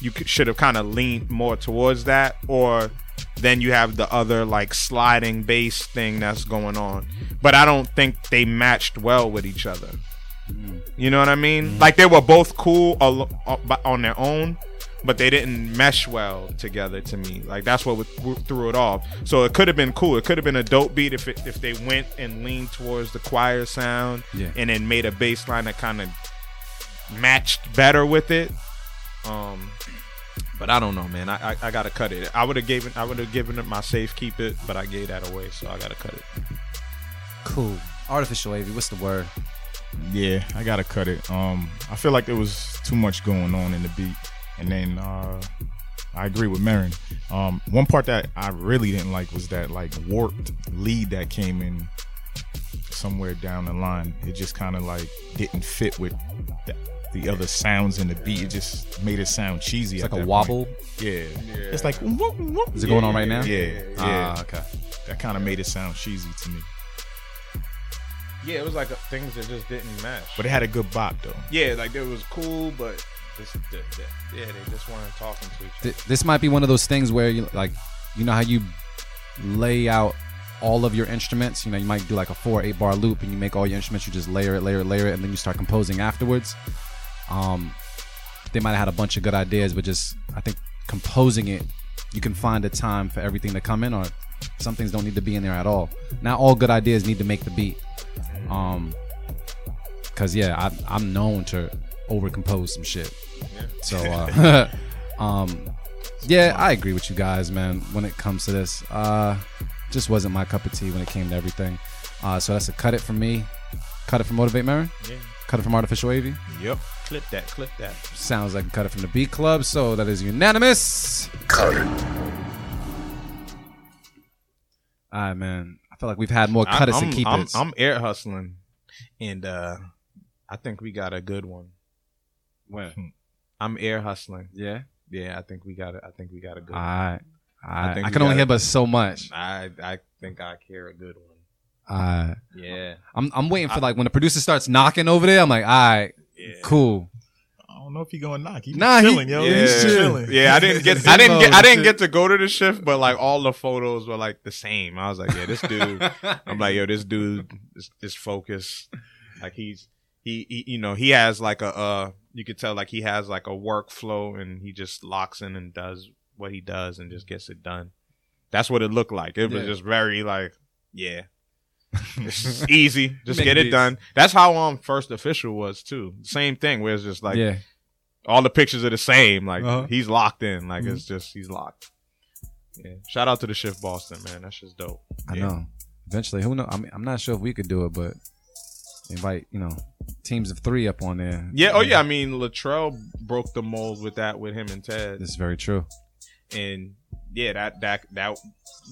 you should have kind of leaned more towards that or then you have the other like sliding bass thing that's going on. But I don't think they matched well with each other. You know what I mean? Like they were both cool uh, on their own, but they didn't mesh well together to me. Like that's what threw it off. So it could have been cool. It could have been a dope beat if it, if they went and leaned towards the choir sound Yeah. and then made a bass line that kind of matched better with it. Um, but I don't know, man. I I, I gotta cut it. I would have given I would have given it my safe keep it, but I gave that away, so I gotta cut it. Cool. Artificial AV. What's the word? Yeah, I gotta cut it. Um, I feel like there was too much going on in the beat, and then uh, I agree with Marin. Um, one part that I really didn't like was that like warped lead that came in somewhere down the line. It just kind of like didn't fit with the, the other sounds in the beat. It just made it sound cheesy. It's like a that wobble. point. Yeah. it's like whoop, whoop. Is it going on right now? Yeah, yeah. Ah, okay. That kind of made it sound cheesy to me. Yeah, it was like a, things that just didn't match. But it had a good bop though. yeah, like it was cool, but this, the, the, yeah, they just weren't talking to each other. Th- this might be one of those things where you like, you know how you lay out all of your instruments. You know, you might do like a four, eight bar loop, and you make all your instruments. You just layer it, layer it, layer it, and then you start composing afterwards. Um, they might have had a bunch of good ideas, but just I think composing it, you can find a time for everything to come in, or some things don't need to be in there at all. Not all good ideas need to make the beat. Um, cause yeah, I, I'm known to overcompose some shit. So, uh, um, yeah, I agree with you guys, man. When it comes to this, uh, just wasn't my cup of tea when it came to everything. Uh, so that's a cut it from me. Cut it from Motivate Marin. Yeah. Cut it from Artificial Wavy. Yep. Clip that. Clip that. Sounds like a cut it from the Beat Club. So that is unanimous. Cut it. All right, man. I feel like we've had more cut it I'm, and keep I'm, it. I'm air hustling, and uh I think we got a good one. When? Hmm. I'm air hustling. Yeah. Yeah, I think we got it. I think we got a good. All one. right. All right. I, think we can only got hear but so much. I I think I hear a good one. All right. Yeah. I'm I'm waiting for like when the producer starts knocking over there. I'm like, all right, Yeah. cool. I don't know if he gonna knock. He Nah, he- yo. Yeah, He's chilling. yeah. I didn't get, I didn't get, I didn't get to go to the shift, but like all the photos were like the same. I was like, yeah, this dude. I'm like, yo, this dude is, is focused. Like he's, he, he, you know, he has like a, uh, you could tell like he has like a workflow, and he just locks in and does what he does and just gets it done. That's what it looked like. It was Yeah. just very like, yeah. It's easy. Just get it done. That's how um first official was too. Same thing where it's just like yeah. all the pictures are the same. Like Uh-huh. he's locked in. Like Mhm. it's just he's locked. Yeah. Shout out to the shift Boston, man. That's just dope. I Yeah. know. Eventually, who know? I mean, I'm not sure if we could do it, but invite you know teams of three up on there. Yeah. Oh yeah. I um, mean, Latrell broke the mold with that with him and Ted, This is very true. and yeah, that that that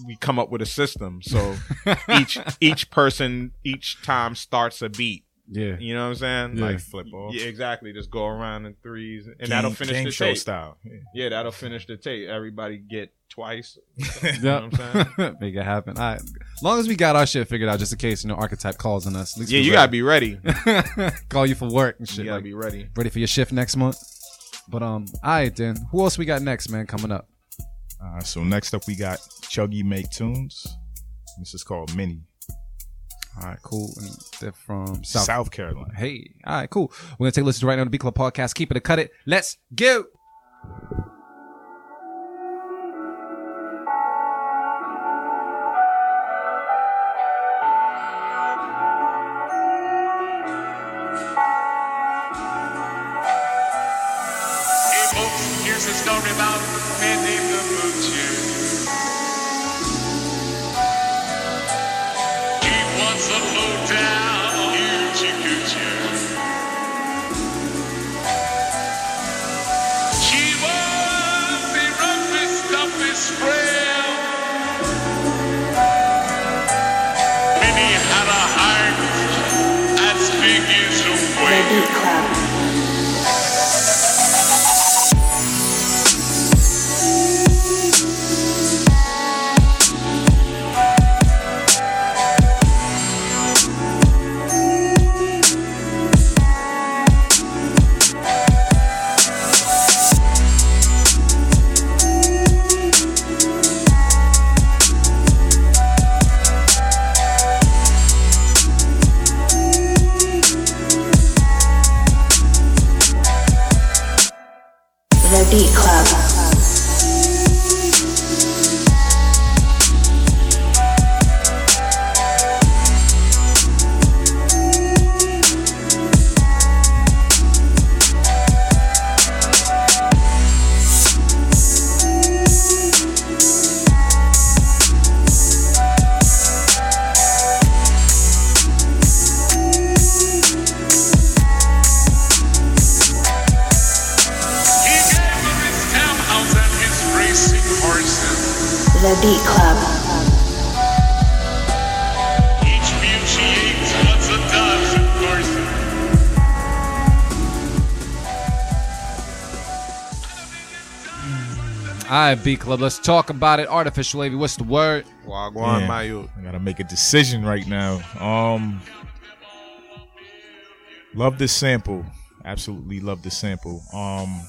we come up with a system. So each each person each time starts a beat. Yeah. You know what I'm saying? Yeah. Like Like flip off. yeah, exactly. Just go around in threes, and Game- that'll finish game the show tape. style. Yeah. Yeah, that'll finish the tape. Everybody get twice. You Yeah. know what I'm saying? Make it happen. All right. As long as we got our shit figured out, just in case you know archetype calls on us. At least Yeah, we're you gotta be ready. ready. call you for work and You shit. gotta Like, be ready. ready for your shift next month. But um, all right then. Who else we got next, man? Coming up. Uh, so next up we got Chuggy Make Tunes. This is called Mini. All right, cool. And they're from South. South, Carolina. Hey, all right, cool. We're gonna take a listen to right now the Beat Club podcast. Keep it a cut it. Let's go. B Club. Let's talk about it. Artificial wavy. What's the word? Wagwan Mayu. I gotta make a decision right now. Um, love this sample. Absolutely love this sample. Um,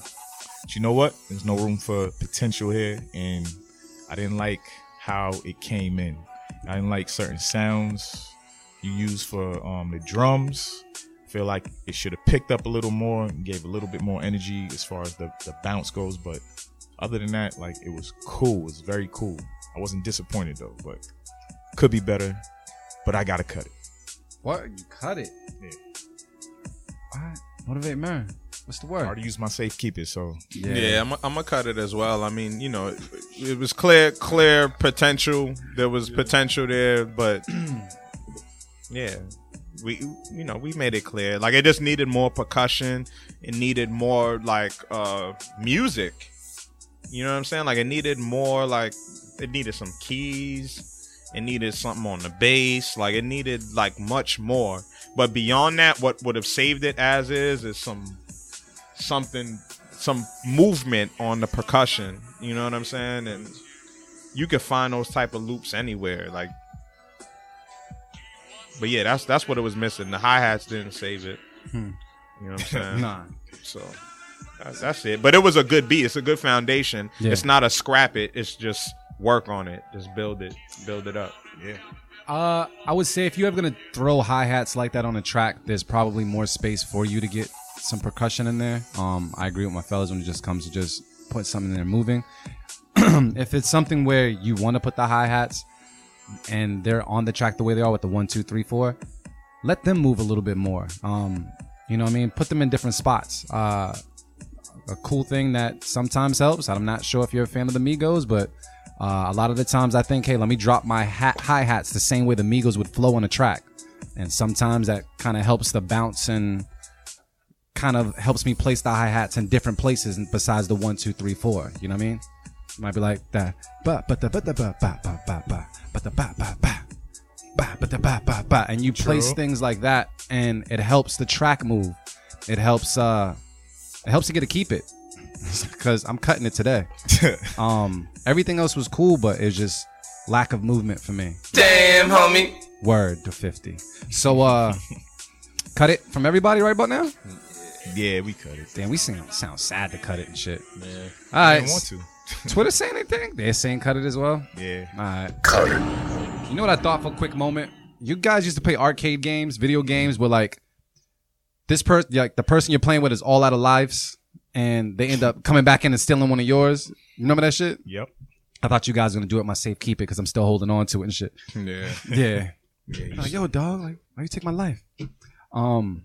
but you know what? There's no room for potential here, and I didn't like how it came in. I didn't like certain sounds you used for um the drums. Feel like it should have picked up a little more and gave a little bit more energy as far as the, the bounce goes. But other than that, like it was cool. It was very cool. I wasn't disappointed though, but could be better. But I gotta cut it. What? You cut it. Yeah. What? Motivate man. What's the word? I already used my safe keeper, so Yeah, I'm, I'm gonna cut it as well. I mean, you know, it, it was clear, clear potential. There was potential there, but yeah, we, you know, we made it clear. Like it just needed more percussion. It needed more like uh music. You know what I'm saying? Like it needed more like it needed some keys. It needed something on the bass. Like it needed like much more. But beyond that, what would have saved it as is is some something some movement on the percussion you know what i'm saying and you can find those type of loops anywhere like but yeah that's that's what it was missing the hi-hats didn't save it Hmm. you know what i'm saying Nah. so that's, that's it but it was a good beat it's a good foundation Yeah. it's not a scrap it it's just work on it just build it build it up yeah Uh, I would say if you're ever gonna throw hi hats like that on a track, there's probably more space for you to get some percussion in there. Um, I agree with my fellas when it just comes to just put something in there moving. if it's something where you want to put the hi hats and they're on the track the way they are with the one, two, three, four, let them move a little bit more. Um, you know what I mean? Put them in different spots. Uh, a cool thing that sometimes helps. I'm not sure if you're a fan of the Migos, but uh, a lot of the times I think, hey, let me drop my hat, hi hats the same way the Migos would flow on a track, and sometimes that kind of helps the bounce and kind of helps me place the hi hats in different places besides the one, two, three, four. You know what I mean? It might be like that, ba ba da ba da ba ba ba ba ba ba da ba ba ba ba ba da ba ba ba, and you place True. things like that, and it helps the track move. It helps. uh It helps to get to keep it because I'm cutting it today. um, everything else was cool, but it's just lack of movement for me. Damn, homie. Word to 50. So, uh, cut it from everybody right about now? yeah, we cut it. Damn, we sound, sound sad to cut it and shit. Yeah, All I didn't want to. Twitter saying anything? They're saying cut it as well? Yeah. All right. Cut it. You know what I thought for a quick moment? You guys used to play arcade games, video games where like this person, like the person you're playing with is all out of lives and they end up coming back in and stealing one of yours. You remember that shit? Yep. I thought you guys were gonna do it my safe keep it because I'm still holding on to it and shit. yeah Yeah. Yeah, Like, yo, dog, like, why you take my life? Um,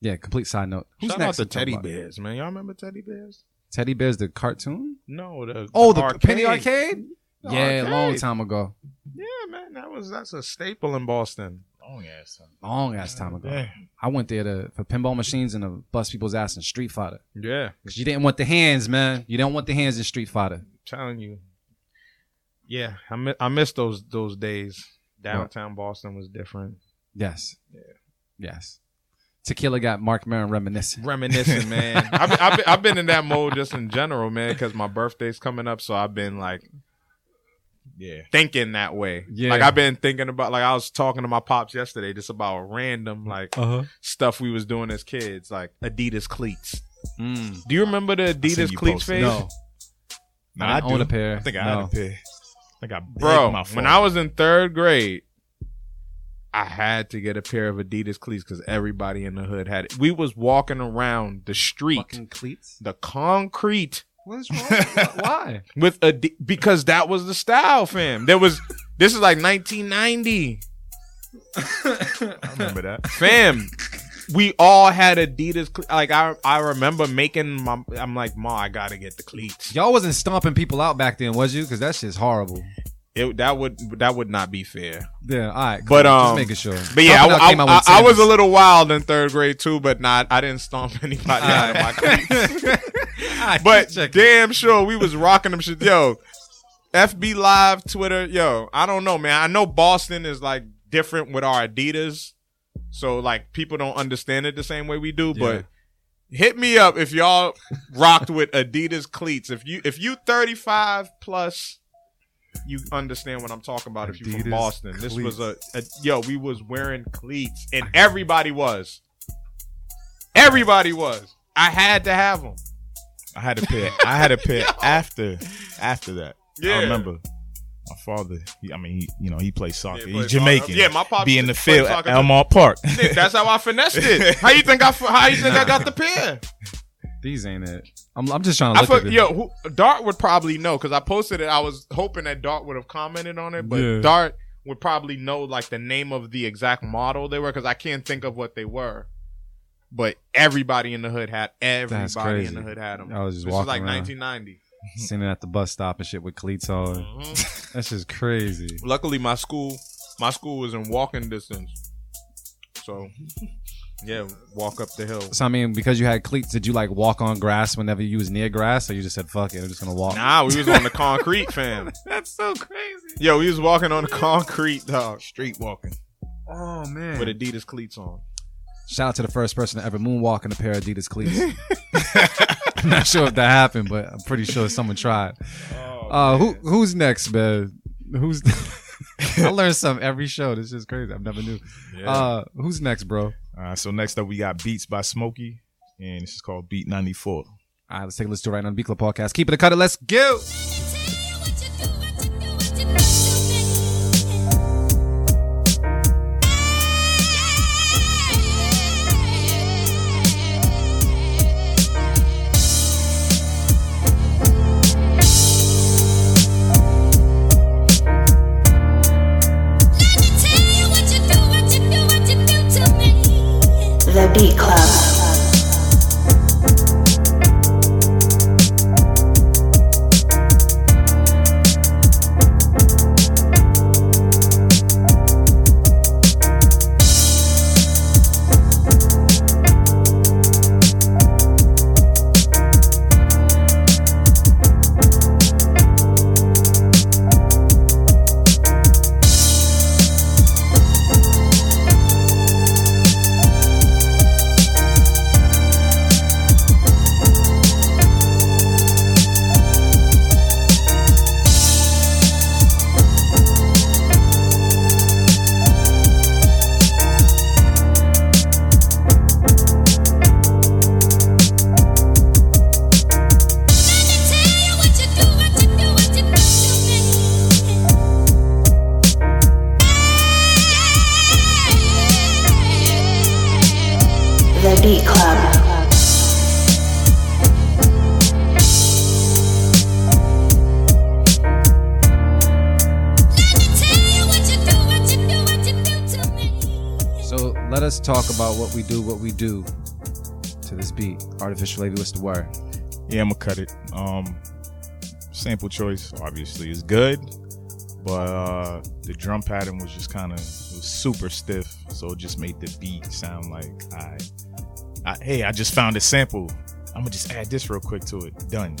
yeah. Complete side note. Who's Shout next? out to to Teddy? Bears, man. Y'all remember Teddy Bears? Teddy Bears, the cartoon. No, the Oh, the arcade. Penny Arcade. The Yeah, long time ago. Yeah, man, that was that's a staple in Boston. Long ass time. Long ass time ago. Yeah. I went there to for pinball machines and to bust people's ass in Street Fighter. Yeah, Cause you didn't want the hands, man. You don't want the hands in Street Fighter. I'm telling you. Yeah, I mi- I miss those those days. Downtown Boston was different. Yes. Yeah. Yes. Tequila got Mark Maron reminiscing. Reminiscing, man. I've, I've, I've been in that mode just in general, man, because my birthday's coming up. So I've been like Yeah. thinking that way. Yeah. Like I've been thinking about, like I was talking to my pops yesterday just about random like Uh-huh. stuff we was doing as kids, like Adidas cleats. Mm. Do you remember the Adidas cleats post phase? No. Nah, I I, do. own a pair. I think I No. had a pair. I got Bro, my when I was in third grade, I had to get a pair of Adidas cleats because everybody in the hood had it. We was walking around the street, Fucking cleats. the concrete What is wrong? Why? with a because that was the style, fam. There was this is like 1990, I remember that. fam. We all had Adidas. cle- Like I, I remember making my. I'm like, ma, I gotta get the cleats. Y'all wasn't stomping people out back then, was you? Because that shit's horrible. It, that would that would not be fair. Yeah, all right. But, cool. um, just making sure. But yeah, Stomping Out I, came out I, with I, I was a Timbers. little wild in third grade too, but not. I didn't stomp anybody out of my cleats. But damn sure we was rocking them shit. Yo, FB Live, Twitter. Yo, I don't know, man. I know Boston is like different with our Adidas, so like people don't understand it the same way we do. Yeah. But Hit me up if y'all rocked with Adidas cleats. If you if you 35 plus, you understand what I'm talking about. if you from Adidas Boston, this was a, a yo. We was wearing cleats, and everybody was. Everybody was. I had to have them. I had a pair. I had a pair after after that. Yeah. I remember my father. He, I mean, he you know he plays soccer. Yeah, He's Jamaican. soccer. Yeah, my pops be in the field at soccer too. Elmore Park. Nick, That's how I finessed it. How you think I? How you think I got the pair? These ain't it. I'm, I'm just trying to I look feel, at it. yo, who, Dart would probably know because I posted it. I was hoping that Dart would have commented on it, but Yeah. Dart would probably know like the name of the exact model they were because I can't think of what they were. But everybody in the hood had everybody in the hood had them. I was just this is walking like around. 1990. Sitting at the bus stop and shit with cleats on. Mm-hmm. That's just crazy. Luckily, my school, my school was in walking distance, so yeah, walk up the hill. So I mean, because you had cleats, did you like walk on grass whenever you was near grass, or you just said fuck it, I'm just gonna walk? Nah, we was on the concrete, fam. That's so crazy. Yo, we was walking on the concrete, dog, Street walking. Oh man. with Adidas cleats on. Shout out to the first person to ever moonwalk in a pair of Adidas cleats. I'm not sure if that happened, but I'm pretty sure someone tried. uh, who who's next, man? Who's I learn something every show. This is crazy. I've never knew. Uh, who's next, bro? All right, so next up we got Beats by Smokey, and this is called Beat 94. All right, let's take a listen to it right now on the Beat Club podcast. Keep it a cut it. Let's go. do to this beat? Artificial Lady, what's the word? Yeah, I'm gonna cut it. Um, sample choice obviously is good, but uh, the drum pattern was just kind of super stiff, so it just made the beat sound like I, I hey, I just found a sample. I'm gonna just add this real quick to it. Done.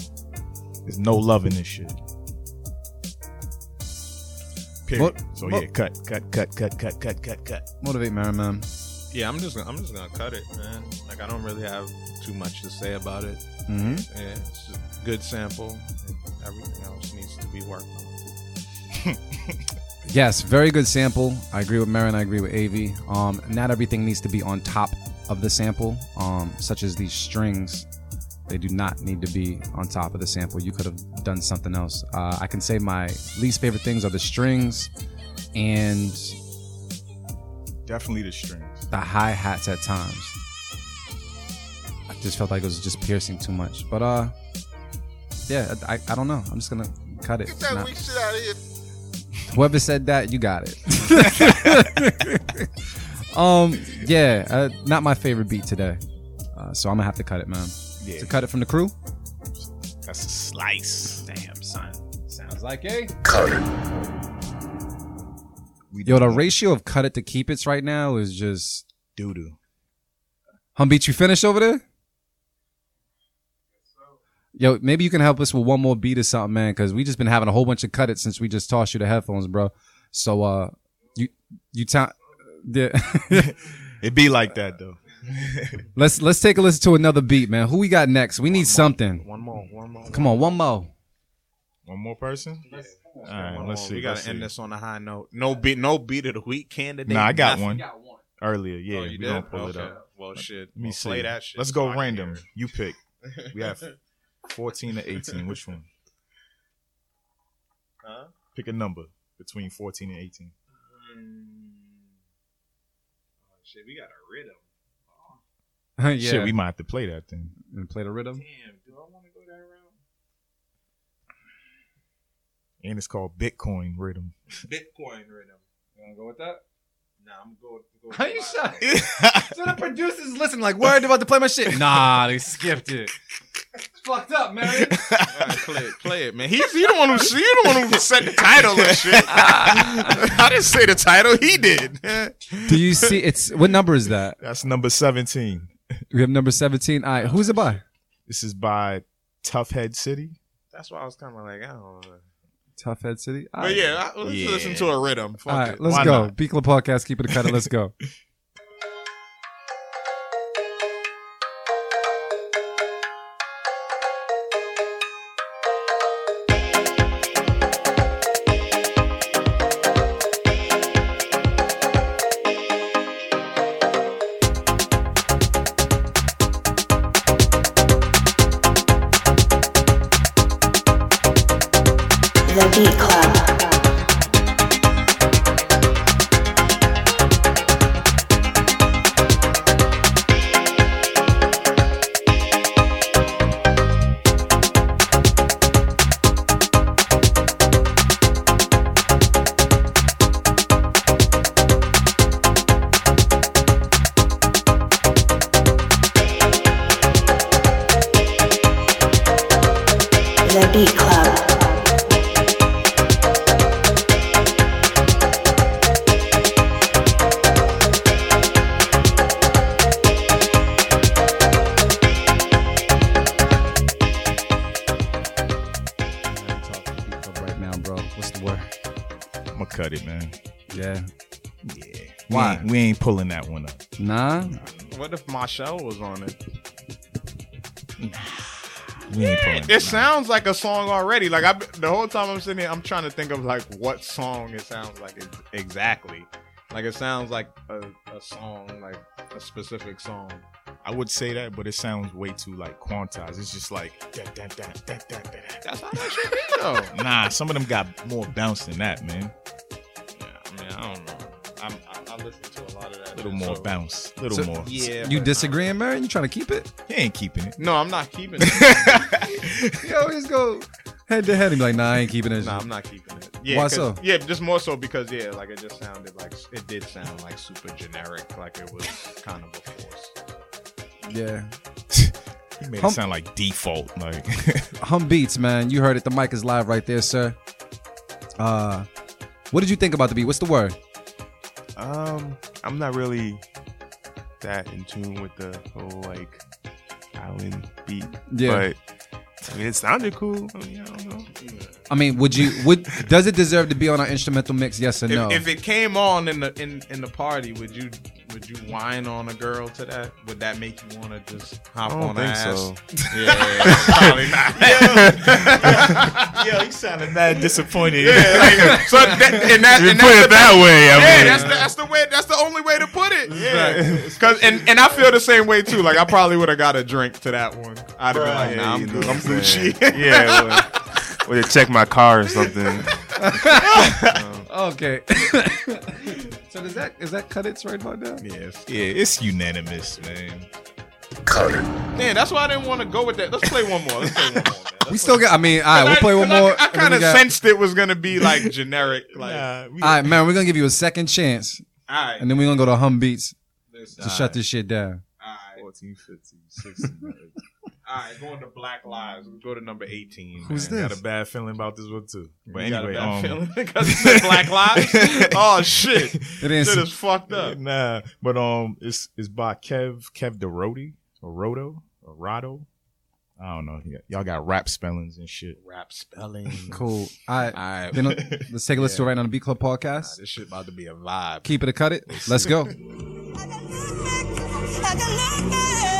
There's no love in this shit. Period. So yeah, cut, cut, cut, cut, cut, cut, cut, cut. Motivate, man, man. Yeah, I'm just I'm just gonna cut it, man. Like I don't really have too much to say about it. Mhm. Yeah, it's a good sample. And everything else needs to be worked on. Yes, very good sample. I agree with Marin. I agree with Av. Um, not everything needs to be on top of the sample, um, such as these strings. They do not need to be on top of the sample. You could have done something else. Uh, I can say my least favorite things are the strings and Definitely the strings. The hi hats at times. I just felt like it was just piercing too much. But uh, yeah, I, I don't know. I'm just gonna cut it. Not- shit out of here. Whoever said that, you got it. um, yeah, uh, not my favorite beat today. Uh, so I'm gonna have to cut it, man. Yeah. To cut it from the crew. That's a slice. Damn, son. Sounds like a We yo. The ratio of cut it to keep it's right now is just doo doo. hum beat. You finished over there? Yo, maybe you can help us with one more beat or something, man, because we just been having a whole bunch of cut it since we just tossed you the headphones, bro. So uh, you you ta- yeah. It be like that though. let's let's take a listen to another beat, man. Who we got next? We need something. One more, one more. Come on, one more. One more person. All right, One let's more. see. We let's gotta end see. this on a high note. No beat, no beat of the week candidate. Nah, I got nothing. one earlier. Yeah, Oh, you we did? gonna pull okay. it up. Well, shit. Let me Well, see. Play that shit. Let's go I random. hear You pick. We have 14 to 18. Which one? Huh? Pick a number between 14 and 18. Mm. Oh, shit, we got a rhythm. yeah. Shit, we might have to play that then. and play the rhythm. Damn, do I want to go that route? And it's called Bitcoin Rhythm. Bitcoin rhythm. You wanna go with that? Nah, I'm going to go. How you shy? so the producers listen like, word about to play my shit. Nah, they skipped it. It's fucked up, man. Alright, play it, play it, man. He's you the one who you the one who set the title and shit. I didn't say the title. He did. Do you see? It's what number is that? That's number 17. We have number seventeen. All right, who's it by? This is by Toughhead City. That's why I was kind of like, I don't know. Tough Head City. All But right. yeah, I- let's Yeah. listen to a rhythm. Fuck All right, it. let's Why go. not? Beat Club Podcast, keep it a cut. Let's go. The pulling that one up. Nah. What if Marshall was on it? We ain't pulling It sounds like a song already. Like I, the whole time I'm sitting here, I'm trying to think of like what song it sounds like ex- exactly. Like it sounds like a, a song, like a specific song. I would say that, but it sounds way too like quantized. It's just like da, da, da, da, da, da, da. That's how that should be though. nah. Some of them got more bounce than that, man. Yeah, I mean, I don't know. I'm, I, I listen to a lot of that. A little more so- bounce, a little So- more. Yeah. You but- disagreeing, man? You trying to keep it? He ain't keeping it. No, I'm not keeping it. You always go head to head and be like, nah, I ain't keeping it. no, I'm not keeping it. Yeah, Why 'cause- so? Yeah, just more so because yeah, like it just sounded like it did sound like super generic, like it was kind of a force. Yeah. He made Hum- it sound like default. Like Hum Beats, man. You heard it. The mic is live right there, sir. Uh, what did you think about the beat? What's the word? Um, I'm not really that in tune with the whole like island beat. Yeah. But I mean, it sounded cool. I mean, I don't know. I mean, would you would does it deserve to be on our instrumental mix? Yes or If, no? if it came on in the in, in the party, would you would you whine on a girl to that? Would that make you want to just hop I don't on her think ass? so. Yeah, probably not. yo, he sounded mad disappointed. Yeah, like, so that, and that, You and put that's it the- that way, I yeah, mean. that's the, that's the way. That's the only way to put it. Yeah, because and, and I feel the same way too. Like I probably would have got a drink to that one. I'd have been like, Nah, I'm good. I'm what Gucci. yeah, well, or to check my car or something. okay. so does that is that cut it right about now? Yes. Yeah, it's unanimous, man. Cut it. Man, that's why I didn't want to go with that. Let's play one more. Let's play one more. Man. Let's We still got. I mean, all right, we'll I- play one more. I, and then kind we of got- sensed it was gonna be like generic. Like, Nah, we, All right, man, we're gonna give you a second chance, all right, and then we're gonna go to Hum Beats Let's- to shut this shit down. all right, 14, 15, 16. all right. Going to Black Lives. We'll go to number eighteen. Who's man. Got a bad feeling about this one too. But You got a anyway, bad um, feeling because it said Black Lives. oh shit, It didn't. shit is fucked up. nah, but um, it's it's by Kev Kev Derodi or Roto or Rado. I don't know. Y- Y'all got rap spellings and shit. Rap spelling. Cool. All right. All right. Then uh, let's take a listen to it right on the B Club Nah, podcast. this shit about to be a vibe. Keep it a cut it. Let's go. acting like that.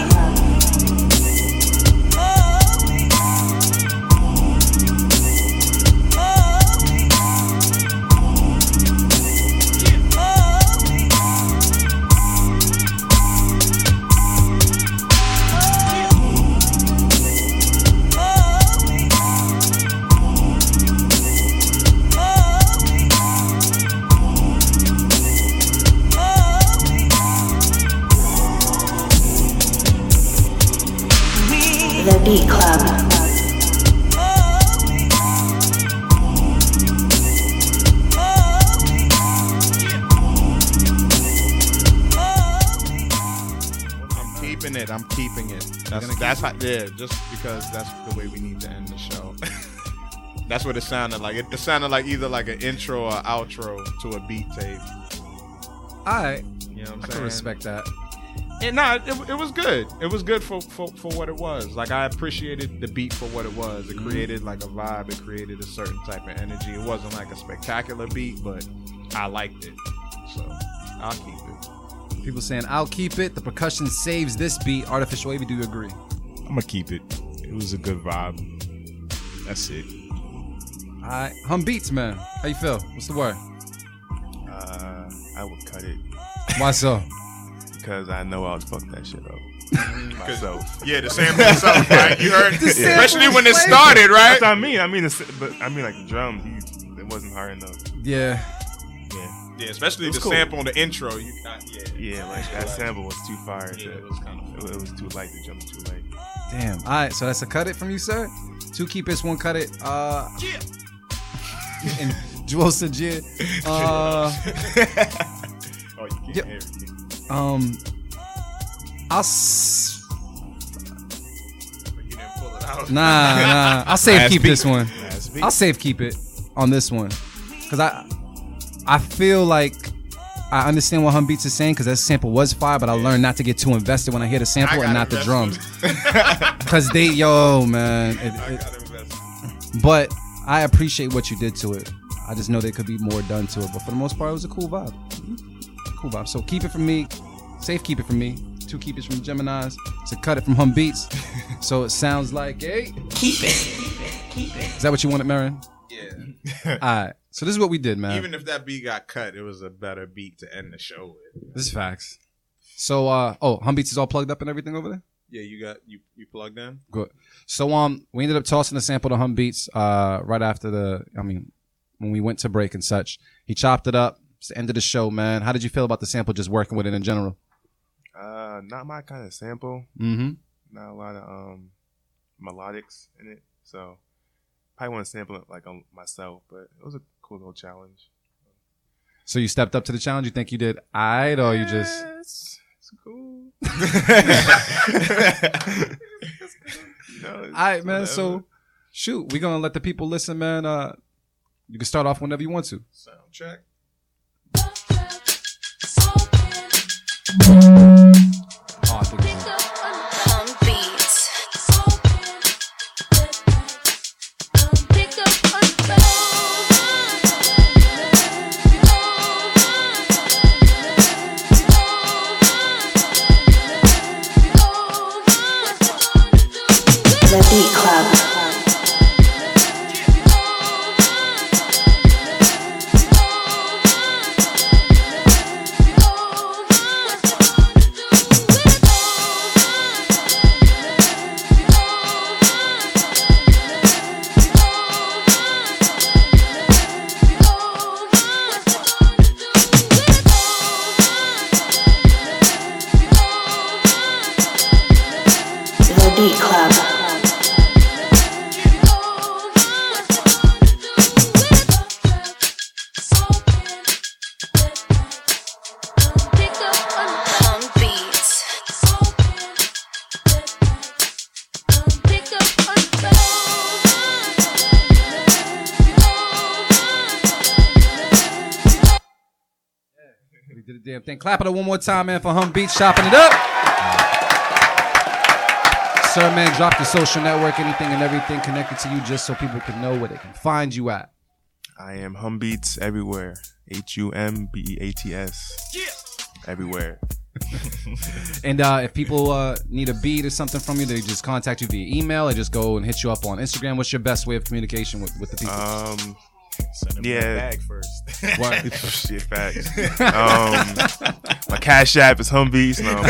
That's that's how, yeah. Just because that's the way we need to end the show. that's what it sounded like. It, it sounded like either like an intro or outro to a beat tape. All right. You know what I'm I saying? can respect that. And nah, it, it was good. It was good for, for for what it was. Like I appreciated the beat for what it was. It mm-hmm. created like a vibe. It created a certain type of energy. It wasn't like a spectacular beat, but I liked it. So I'll keep it. People saying, I'll keep it. The percussion saves this beat. Artificial Wavy, do you agree? I'm gonna keep it. It was a good vibe. That's it. All right. Hum Beats, man. How you feel? What's the word? Uh, I would cut it Why so? because I know I would fuck that shit up. myself. Yeah, the sample itself, right? You heard, The especially when it started, right? That's what I mean. I mean, it's, but I mean like the drums. He, it wasn't hard enough. Yeah. Yeah. Yeah, especially the cool. sample on the intro. You got yeah, Yeah, like that sample was too fire. Yeah, to- it was kind of. It, it was too light. The jump too late. Damn. All right. So that's a cut it from you, sir. Two keep it, one cut it. Uh, and Joel Sajid. Uh, Oh, you can't Yep. hear it. um, I'll. S- You didn't pull it out. Nah, nah. I'll save Last keep beat. this one. I'll save keep it on this one because I I feel like I understand what Hum Beats is saying because that sample was fire, but I learned not to get too invested when I hear the sample and got not the drums because they yo man. it- I it- got invested. but I appreciate what you did to it. I just know there could be more done to it, but for the most part, it was a cool vibe. Cool vibe. So keep it from me. Safe keep it from me. Two keep it from Gemini's. To cut it from Hum Beats. so it sounds like a Keep it. Keep it. Is that what you wanted, Marin? Yeah. All right. So this is what we did, man. Even if that beat got cut, it was a better beat to end the show with. this is facts. So uh oh, Humbeats is all plugged up and everything over there. Yeah, you got you you plugged in. Good. So um, we ended up tossing the sample to Humbeats uh right after the. I mean, when we went to break and such, he chopped it up. It's the end of the show, man. How did you feel about the sample? Just working with it in general. Uh, not my kind of sample. Mm-hmm. Not a lot of um melodics in it. So probably want to sample it like on myself, but it was a cool little challenge. So you stepped up to the challenge. You think you did alright, or you just? It's, it's cool. You know, it's All right, man. So shoot, we gonna let the people listen, man. Uh, you can start off whenever you want to. Sound check. Clap it up one more time, man, for Hum Beats chopping it up. Sir, man, drop the social network, anything and everything connected to you, just so people can know where they can find you at. I am Humbeats everywhere. H U M B E A T S. Everywhere. And uh, if people uh, need a beat or something from you, they just contact you via email or just go and hit you up on Instagram. What's your best way of communication with, with the people? Um, Send him Yeah. yeah. bag first. What? Shit, facts. Um, my cash app is Humbeats. No, I'm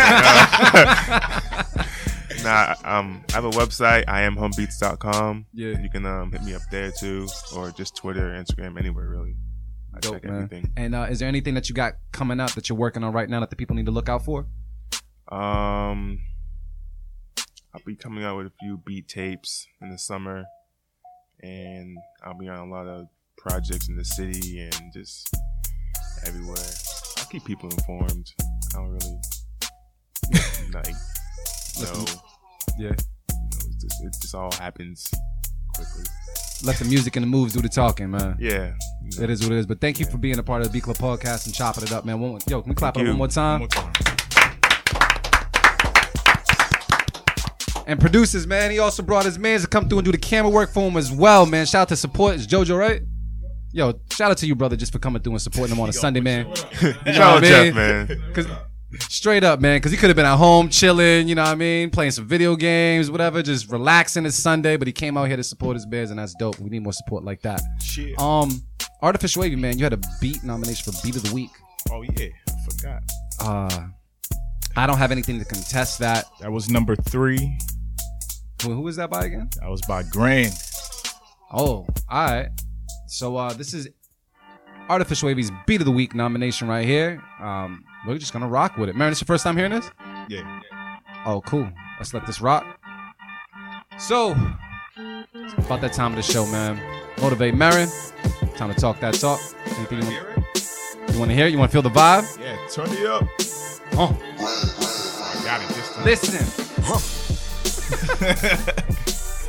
uh, nah, um, I have a website. I am humbeats.com. Yeah. You can um, hit me up there too, or just Twitter, Instagram, anywhere really. I Dope, check man. everything. And uh, is there anything that you got coming up that you're working on right now that the people need to look out for? Um, I'll be coming out with a few beat tapes in the summer, and I'll be on a lot of projects in the city and just everywhere. I'll keep people informed. I don't really like no. Yeah. You know, just, it just all happens quickly. Let the music and the moves do the talking, man. Yeah. It is what it is. But thank you for being a part of the B Club podcast and chopping it up, man. One, yo, can we clap Thank it up you. one more time? One more time. And producers, man, he also brought his mans to come through and do the camera work for him as well, man. Shout out to support. It's JoJo, right? Yo, shout out to you, brother, just for coming through and supporting him on a Sunday, man. You know Shout what out I Jeff, man. Cause straight up, man, because he could have been at home chilling, you know what I mean, playing some video games, whatever, just relaxing. It's Sunday, but he came out here to support his Bears, and that's dope. We need more support like that. Shit. Um, Artificial Wavy, man, you had a beat nomination for Beat of the Week. Oh yeah, I forgot. Uh, I don't have anything to contest that. That was number three. Who, was that by again? That was by Grand. Oh, all right. So uh, this is Artificial Wavy's Beat of the Week nomination right here. Um, we're just gonna rock with it. Marin, it's your first time hearing this? Yeah. Oh, cool. Let's let this rock. So, it's about that time of the show, man. Motivate Marin. Time to talk that talk. Anything you want, you want to hear? It? You want to feel the vibe? Yeah, turn it up. Oh, I got it this time. listen.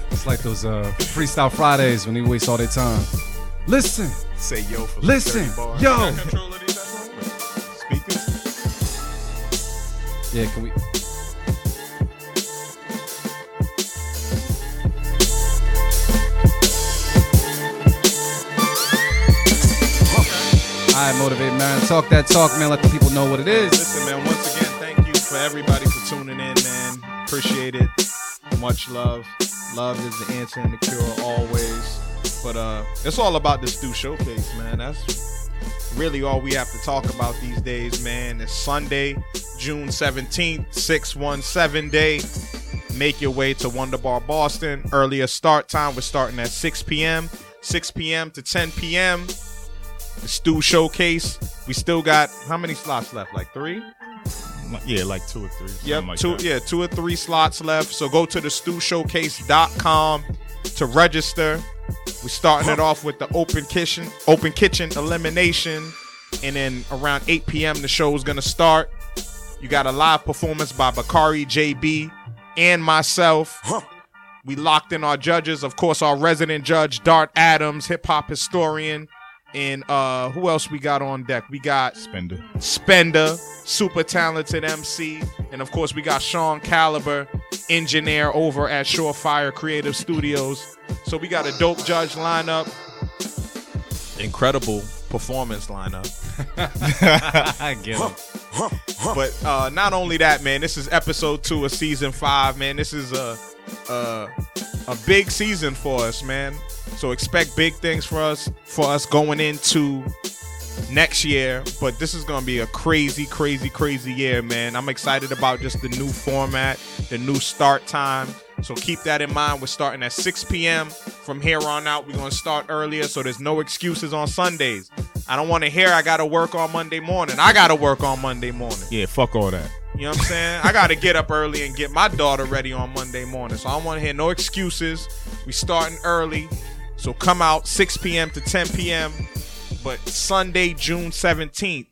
it's like those uh, freestyle Fridays when they waste all their time. Listen. Say yo for like Listen, 30 bars. yo. You got control of these at home? Speakers. Yeah, can we? All right, motivate man. Talk that talk, man. Let the people know what it is. Listen, man, once again, thank you for everybody for tuning in, man. Appreciate it. Much love. Love is the answer and the cure always. But uh it's all about the Stew Showcase, man. That's really all we have to talk about these days, man. It's Sunday, June 17th, 617 day. Make your way to Wonder Bar Boston. Earlier start time. We're starting at 6 p.m. 6 p.m. to 10 p.m. The Stew Showcase. We still got how many slots left? Like three? Yeah, like two or three. Yep, like two that. yeah, two or three slots left. So go to the stewshowcase.com to register. We're starting it off with the open kitchen, open kitchen elimination, and then around 8 p.m. the show is gonna start. You got a live performance by Bakari JB and myself. We locked in our judges, of course, our resident judge Dart Adams, hip hop historian, and uh who else we got on deck? We got Spender. Spender, super talented MC, and of course we got Sean Caliber, engineer over at Surefire Creative Studios. So we got a dope judge lineup, incredible performance lineup. I get it. But uh, not only that, man, this is episode two of season five. Man, this is a a, a big season for us, man. So expect big things for us for us going into next year. But this is gonna be a crazy, crazy, crazy year, man. I'm excited about just the new format, the new start time. So keep that in mind. We're starting at 6 p.m. From here on out, we're gonna start earlier, so there's no excuses on Sundays. I don't want to hear I gotta work on Monday morning. I gotta work on Monday morning. Yeah, fuck all that. You know what I'm saying? I got to get up early and get my daughter ready on Monday morning. So I don't want to hear no excuses. We starting early. So come out 6 p.m. to 10 p.m. But Sunday, June 17th,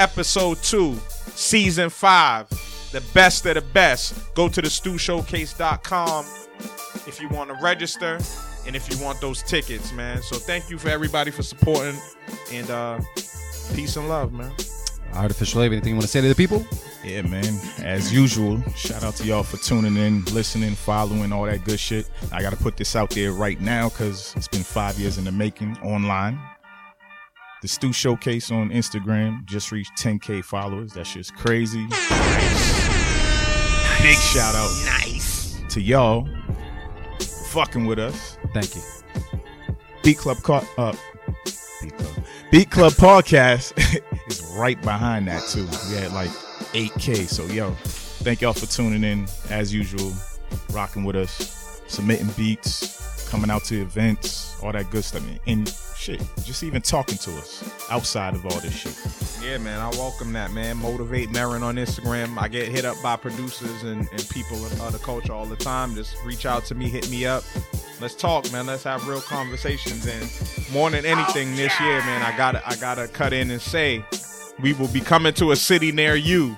episode 2, season 5, the best of the best. Go to the stewshowcase.com if you want to register and if you want those tickets, man. So thank you for everybody for supporting and uh peace and love, man. Artificial Abe, anything you want to say to the people? Yeah, man. As usual, shout out to y'all for tuning in, listening, following, all that good shit. I got to put this out there right now because it's been five years in the making online. The Stew Showcase on Instagram just reached 10K followers. That shit's crazy. Big shout out nice. to y'all fucking with us. Thank you. Beat Club Car- uh, Beat Club. Beat Club Podcast is right behind that too. We had like 8K. So yo, thank y'all for tuning in as usual, rocking with us, submitting beats, coming out to events, all that good stuff. And shit, just even talking to us outside of all this shit. Yeah, man, I welcome that, man. Motivate Marin on Instagram. I get hit up by producers and, and people of other the culture all the time. Just reach out to me, hit me up. Let's talk, man. Let's have real conversations. And more than anything this year, man, I gotta I gotta cut in and say we will be coming to a city near you.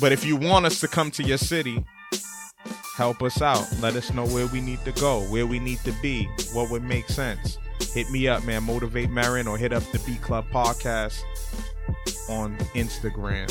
But if you want us to come to your city, help us out. Let us know where we need to go, where we need to be, what would make sense. Hit me up, man. Motivate Marin or hit up the B Club Podcast on Instagram.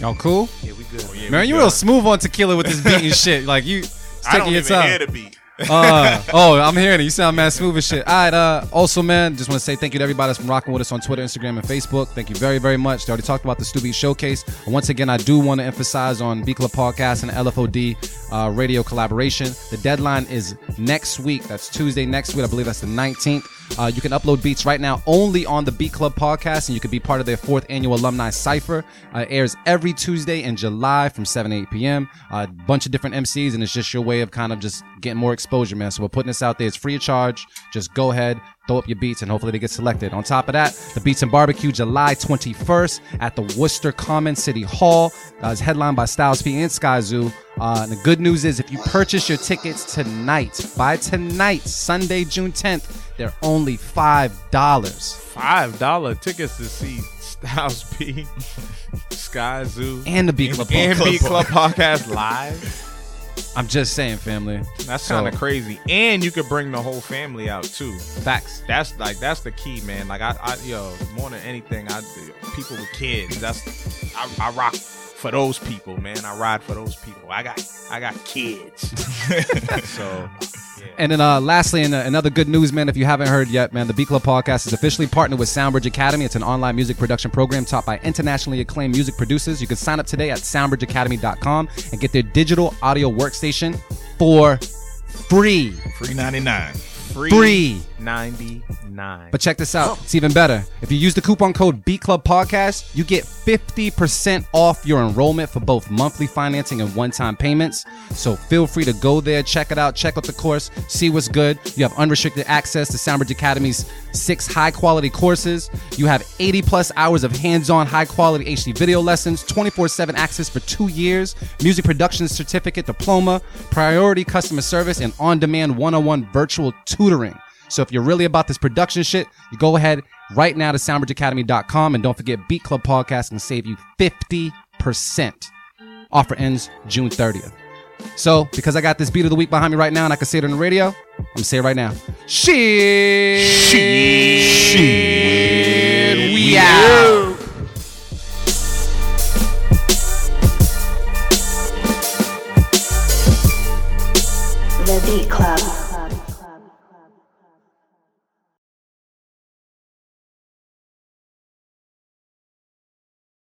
Y'all cool? Yeah, we good. Oh, yeah, Man, we you good. real smooth on tequila with this beat and shit. Like you I don't your even time. hear the beat. uh, oh, I'm hearing it. You sound mad smooth as shit. All right. Uh, also, man, just want to say thank you to everybody that's been rocking with us on Twitter, Instagram, and Facebook. Thank you very, very much. They already talked about the Stew Beat Showcase. Once again, I do want to emphasize on B Club Podcast and LFOD uh, radio collaboration. The deadline is next week. That's Tuesday next week. I believe that's the 19th. Uh, you can upload beats right now only on the Beat Club podcast, and you can be part of their fourth annual alumni cipher. Uh, airs every Tuesday in July from 7 8 p.m. A bunch of different MCs, and it's just your way of kind of just getting more exposure, man. So we're putting this out there. It's free of charge. Just go ahead, throw up your beats, and hopefully they get selected. On top of that, the Beats and Barbecue July 21st at the Worcester Common City Hall. Uh, it's headlined by Styles P and Skyzoo. Uh, and the good news is if you purchase your tickets tonight, by tonight, Sunday, June 10th, they're only $5. Five dollar tickets to see Styles P, Skyzoo, And the B Club and Podcast. B Club Podcast live. I'm just saying, family. That's kind of crazy. And you could bring the whole family out too. Facts. That's like that's the key, man. Like I, I yo, more than anything, I people with kids. That's I, I rock for those people, man. I ride for those people. I got I got kids. so And then, uh, lastly, and uh, another good news, man. If you haven't heard yet, man, the B Club Podcast is officially partnered with Soundbridge Academy. It's an online music production program taught by internationally acclaimed music producers. You can sign up today at soundbridgeacademy.com and get their digital audio workstation for free. Free 99. Free, Free. ninety nine. But check this out. It's even better. If you use the coupon code B Club Podcast, you get 50% off your enrollment for both monthly financing and one-time payments. So feel free to go there, check it out, check out the course, see what's good. You have unrestricted access to Soundbridge Academy's six high-quality courses. You have 80 plus hours of hands-on high-quality HD video lessons, 24/7 access for 2 years, music production certificate diploma, priority customer service and on-demand one-on-one virtual tutoring. So if you're really about this production shit, you go ahead right now to soundbridgeacademy.com and don't forget Beat Club Podcast can save you 50%. Offer ends June 30th. So, because I got this beat of the week behind me right now and I can say it on the radio, I'm gonna say it right now. Shit. Shit. We out.